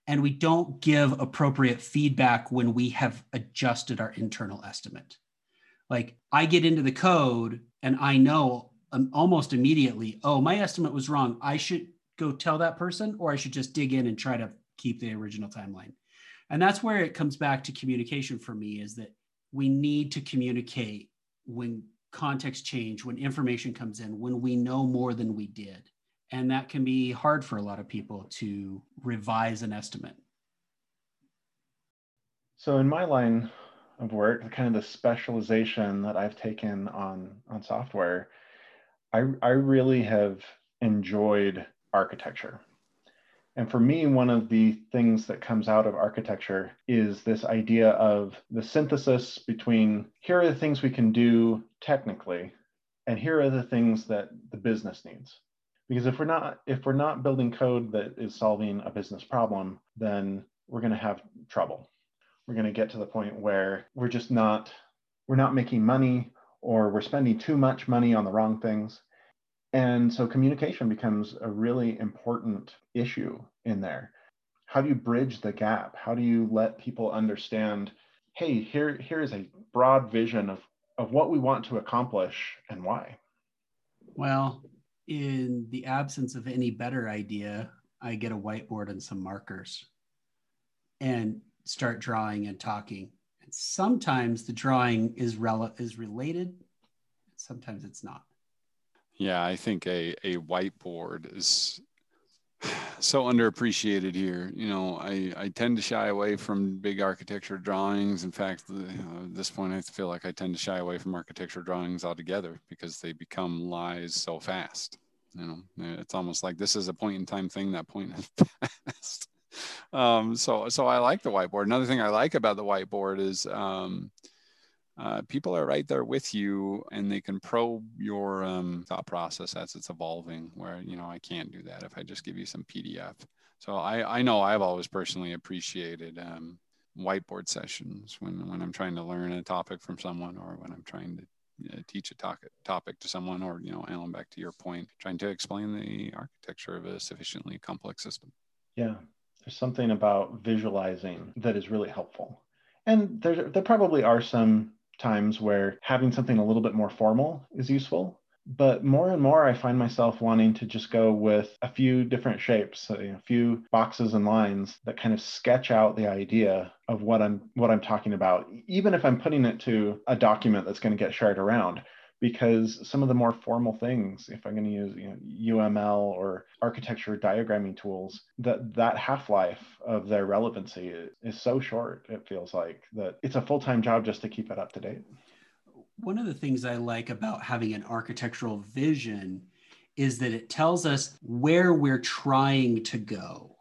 and we don't give appropriate feedback when we have adjusted our internal estimate. Like I get into the code and I know um, almost immediately, oh, my estimate was wrong. I should go tell that person, or I should just dig in and try to keep the original timeline. And that's where it comes back to communication for me is that we need to communicate when context change, when information comes in, when we know more than we did and that can be hard for a lot of people to revise an estimate. So in my line of work, kind of the specialization that I've taken on on software, I I really have enjoyed architecture. And for me, one of the things that comes out of architecture is this idea of the synthesis between here are the things we can do technically, and here are the things that the business needs. Because if we're not if we're not building code that is solving a business problem then we're going to have trouble. We're going to get to the point where we're just not we're not making money or we're spending too much money on the wrong things and so communication becomes a really important issue in there how do you bridge the gap how do you let people understand hey here here is a broad vision of of what we want to accomplish and why well in the absence of any better idea, I get a whiteboard and some markers and start drawing and talking. And sometimes the drawing is rel- is related, sometimes it's not. Yeah, I think a, a whiteboard is <sighs> so underappreciated here. You know, I, I tend to shy away from big architecture drawings. In fact, you know, at this point, I feel like I tend to shy away from architecture drawings altogether because they become lies so fast. You know, it's almost like this is a point in time thing. That point has <laughs> passed. Um, so, so I like the whiteboard. Another thing I like about the whiteboard is um, uh, people are right there with you and they can probe your um, thought process as it's evolving where you know i can't do that if i just give you some pdf so i, I know i've always personally appreciated um, whiteboard sessions when, when i'm trying to learn a topic from someone or when i'm trying to uh, teach a topic topic to someone or you know alan back to your point trying to explain the architecture of a sufficiently complex system. Yeah. There's something about visualizing that is really helpful. And there, there probably are some times where having something a little bit more formal is useful. But more and more, I find myself wanting to just go with a few different shapes, uh, know, a few boxes and lines that kind of sketch out the idea of what I'm what I'm talking about, even if I'm putting it to a document that's going to get shared around because some of the more formal things, if I'm going to use you know, UML or architecture diagramming tools, that that half-life of their relevancy is, is so short. It feels like that it's a full-time job just to keep it up to date. One of the things I like about having an architectural vision is that it tells us where we're trying to go.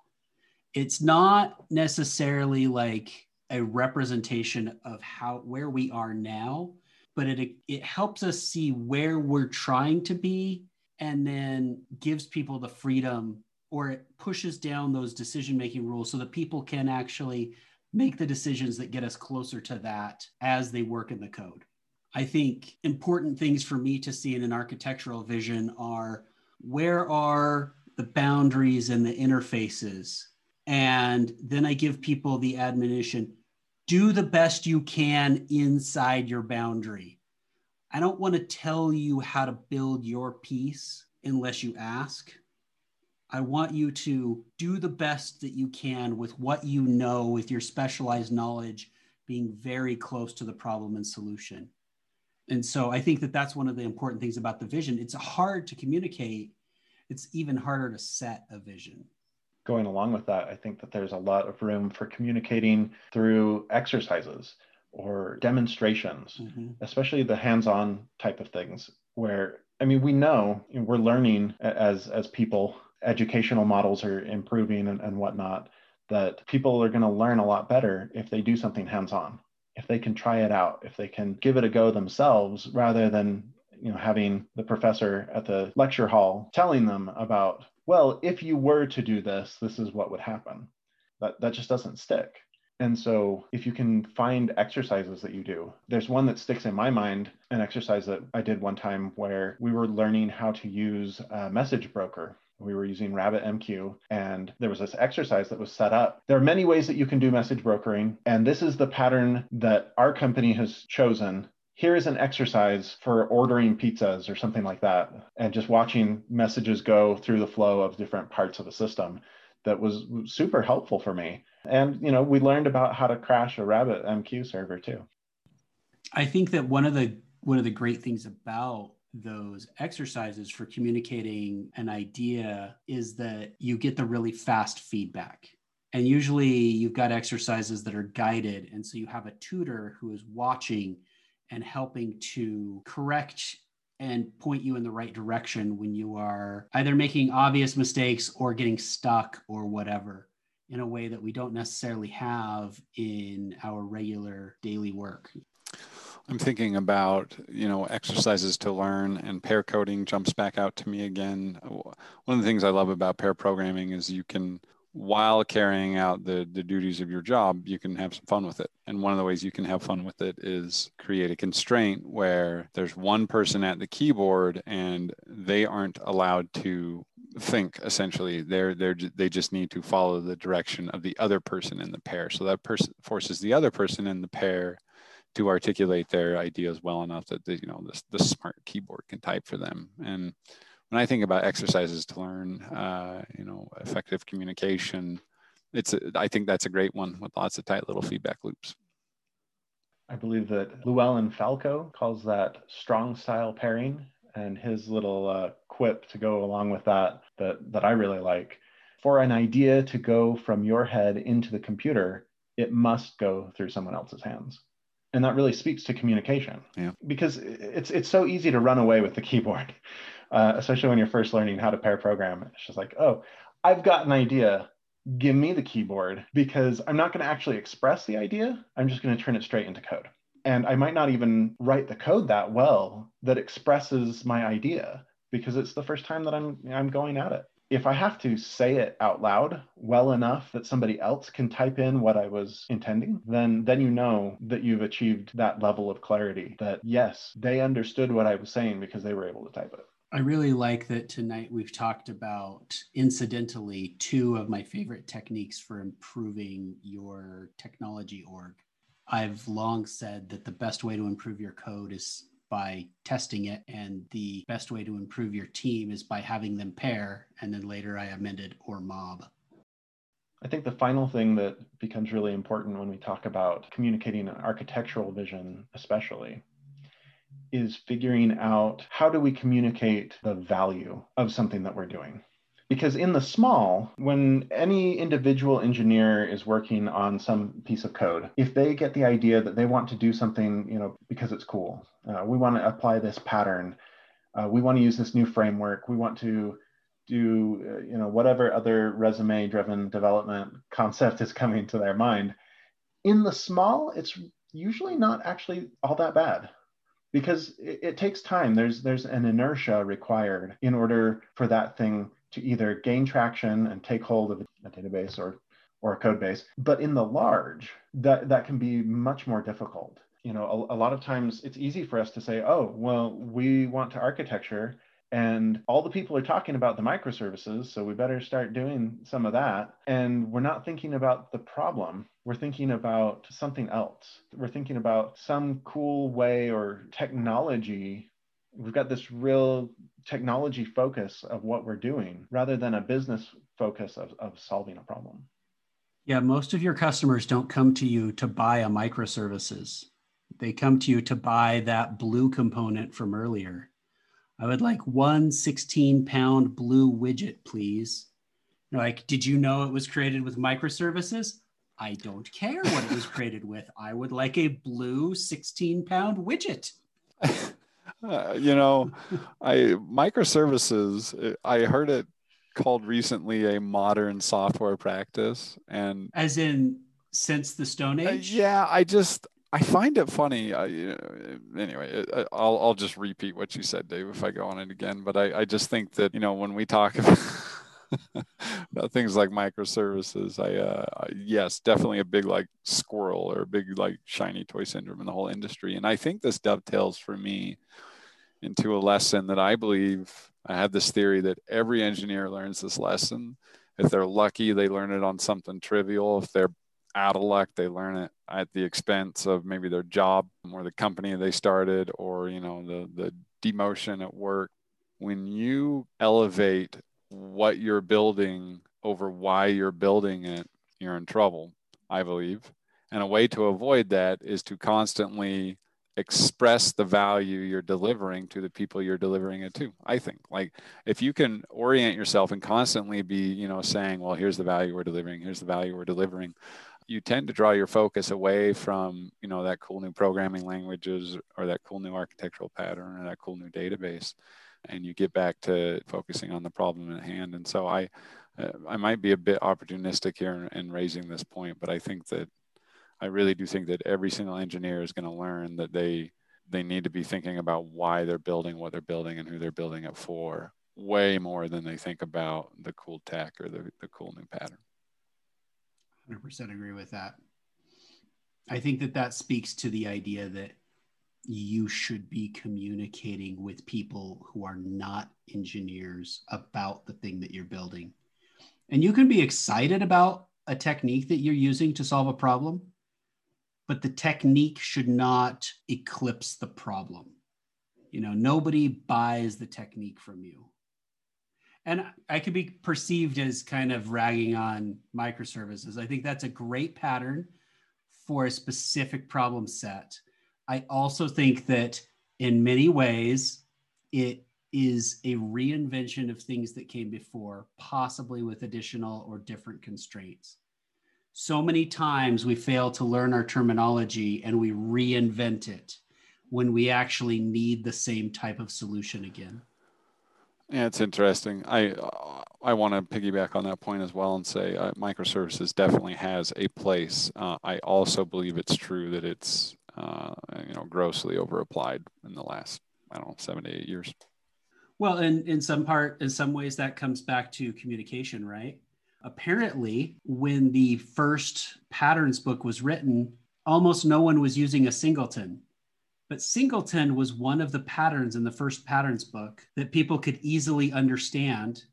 It's not necessarily like a representation of how where we are now, but it it helps us see where we're trying to be and then gives people the freedom or it pushes down those decision making rules so that people can actually make the decisions that get us closer to that as they work in the code. I think important things for me to see in an architectural vision are where are the boundaries and the interfaces? And then I give people the admonition do the best you can inside your boundary. I don't want to tell you how to build your piece unless you ask. I want you to do the best that you can with what you know, with your specialized knowledge, being very close to the problem and solution. And so I think that that's one of the important things about the vision. It's hard to communicate, it's even harder to set a vision. Going along with that, I think that there's a lot of room for communicating through exercises or demonstrations, mm-hmm. especially the hands on type of things, where I mean, we know we're learning as as people, educational models are improving and, and whatnot, that people are going to learn a lot better if they do something hands on if they can try it out, if they can give it a go themselves rather than you know having the professor at the lecture hall telling them about well if you were to do this this is what would happen that that just doesn't stick and so if you can find exercises that you do there's one that sticks in my mind an exercise that i did one time where we were learning how to use a message broker we were using RabbitMQ, and there was this exercise that was set up. There are many ways that you can do message brokering, and this is the pattern that our company has chosen. Here is an exercise for ordering pizzas or something like that, and just watching messages go through the flow of different parts of the system. That was super helpful for me. And you know, we learned about how to crash a Rabbit MQ server too. I think that one of the one of the great things about those exercises for communicating an idea is that you get the really fast feedback. And usually you've got exercises that are guided. And so you have a tutor who is watching and helping to correct and point you in the right direction when you are either making obvious mistakes or getting stuck or whatever in a way that we don't necessarily have in our regular daily work. I'm thinking about, you know, exercises to learn and pair coding jumps back out to me again. One of the things I love about pair programming is you can, while carrying out the, the duties of your job, you can have some fun with it. And one of the ways you can have fun with it is create a constraint where there's one person at the keyboard and they aren't allowed to think essentially. They're they're they just need to follow the direction of the other person in the pair. So that person forces the other person in the pair to articulate their ideas well enough that the, you know the, the smart keyboard can type for them. And when i think about exercises to learn uh, you know effective communication it's a, I think that's a great one with lots of tight little feedback loops. I believe that llewellyn falco calls that strong style pairing and his little uh, quip to go along with that that that i really like. For an idea to go from your head into the computer it must go through someone else's hands. And that really speaks to communication. Yeah. because it's it's so easy to run away with the keyboard uh, especially when you're first learning how to pair program. It's just like oh i've got an idea. Give me the keyboard because i'm not going to actually express the idea. I'm just going to turn it straight into code. And i might not even write the code that well that expresses my idea because it's the first time that i'm i'm going at it. If I have to say it out loud well enough that somebody else can type in what I was intending, then then you know that you've achieved that level of clarity that yes, they understood what I was saying because they were able to type it. I really like that tonight we've talked about incidentally two of my favorite techniques for improving your technology org. I've long said that the best way to improve your code is by testing it. And the best way to improve your team is by having them pair. And then later I amended or mob. I think the final thing that becomes really important when we talk about communicating an architectural vision, especially, is figuring out how do we communicate the value of something that we're doing. Because in the small, when any individual engineer is working on some piece of code, if they get the idea that they want to do something, you know, because it's cool, uh, we want to apply this pattern, uh, we want to use this new framework. We want to do uh, you know whatever other resume driven development concept is coming to their mind in the small it's usually not actually all that bad because it, it, takes time. There's there's an inertia required in order for that thing to either gain traction and take hold of a database or or a code base. But in the large that that can be much more difficult. You know a, a lot of times it's easy for us to say oh well we want to architecture and all the people are talking about the microservices, so we better start doing some of that. And we're not thinking about the problem. We're thinking about something else. We're thinking about some cool way or technology. We've got this real technology focus of what we're doing rather than a business focus of, of solving a problem. Yeah, most of your customers don't come to you to buy a microservices. They come to you to buy that blue component from earlier I would like one 16 pound blue widget, please. Like, did you know it was created with microservices? I don't care what it was created with. I would like a blue 16 pound widget. Uh, <laughs> you know, I microservices, I heard it called recently a modern software practice. And as in since the Stone Age? Uh, yeah, I just, I find it funny. Uh, I, uh, anyway, uh, I'll I'll just repeat what you said, Dave, if I go on it again. But I, I just think that you know when we talk <laughs> about things like microservices, I uh, yes, definitely a big like squirrel or a big like shiny toy syndrome in the whole industry. And I think this dovetails for me into a lesson that I believe I have this theory that every engineer learns this lesson. If they're lucky, they learn it on something trivial. If they're out of luck they learn it at the expense of maybe their job or the company they started or you know the the demotion at work. When you elevate what you're building over why you're building it you're in trouble i believe. And a way to avoid that is to constantly express the value you're delivering to the people you're delivering it to i think. Like if you can orient yourself and constantly be you know saying well here's the value we're delivering here's the value we're delivering you tend to draw your focus away from you know that cool new programming languages or that cool new architectural pattern or that cool new database and you get back to focusing on the problem at hand. And so i uh, i might be a bit opportunistic here in, in raising this point but i think that i really do think that every single engineer is going to learn that they they need to be thinking about why they're building what they're building and who they're building it for way more than they think about the cool tech or the, the cool new pattern 100% agree with that. I think that that speaks to the idea that you should be communicating with people who are not engineers about the thing that you're building. And you can be excited about a technique that you're using to solve a problem, but the technique should not eclipse the problem. You know, nobody buys the technique from you and I could be perceived as kind of ragging on microservices. I think that's a great pattern for a specific problem set. I also think that in many ways, it is a reinvention of things that came before, possibly with additional or different constraints. So many times we fail to learn our terminology and we reinvent it when we actually need the same type of solution again. Yeah, it's interesting. I uh, I want to piggyback on that point as well and say uh, microservices definitely has a place. Uh, I also believe it's true that it's uh, you know grossly overapplied in the last I don't know seven to eight years. Well, in in some part, in some ways, that comes back to communication, right? Apparently, when the first patterns book was written, almost no one was using a singleton but singleton was one of the patterns in the first patterns book that people could easily understand.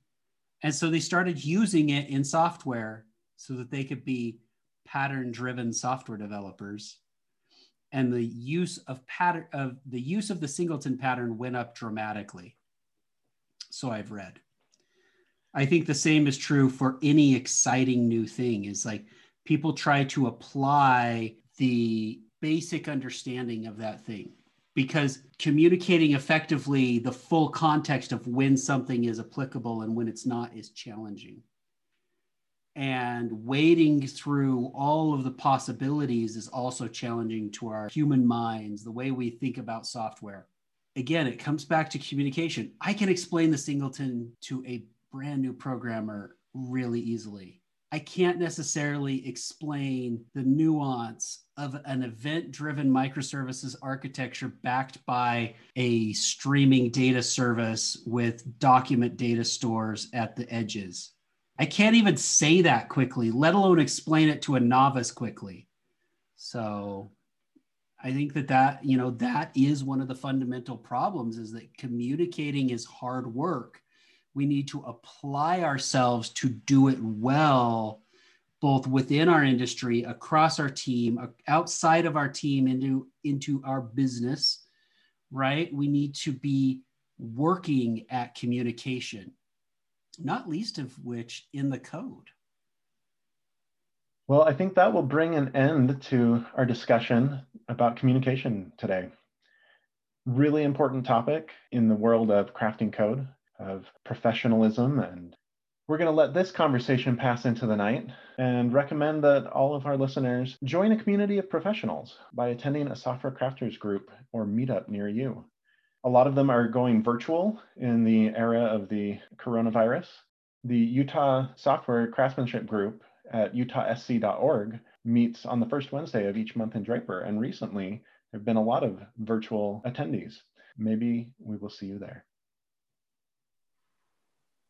And so they started using it in software so that they could be pattern driven software developers. And the use of pattern of the use of the singleton pattern went up dramatically. So I've read. I think the same is true for any exciting new thing is like people try to apply the basic understanding of that thing because communicating effectively the full context of when something is applicable and when it's not is challenging. And wading through all of the possibilities is also challenging to our human minds, the way we think about software. again, it comes back to communication. I can explain the singleton to a brand new programmer really easily. I can't necessarily explain the nuance of an event driven microservices architecture backed by a streaming data service with document data stores at the edges. I can't even say that quickly, let alone explain it to a novice quickly. So I think that that, you know, that is one of the fundamental problems is that communicating is hard work. We need to apply ourselves to do it well, both within our industry, across our team, uh, outside of our team, into, into our business, right? We need to be working at communication, not least of which in the code. Well, I think that will bring an end to our discussion about communication today. Really important topic in the world of crafting code, of professionalism. And we're going to let this conversation pass into the night and recommend that all of our listeners join a community of professionals by attending a software crafters group or meetup near you. A lot of them are going virtual in the era of the coronavirus. The Utah Software Craftsmanship Group at utahsc.org meets on the first Wednesday of each month in Draper. And recently, there have been a lot of virtual attendees. Maybe we will see you there.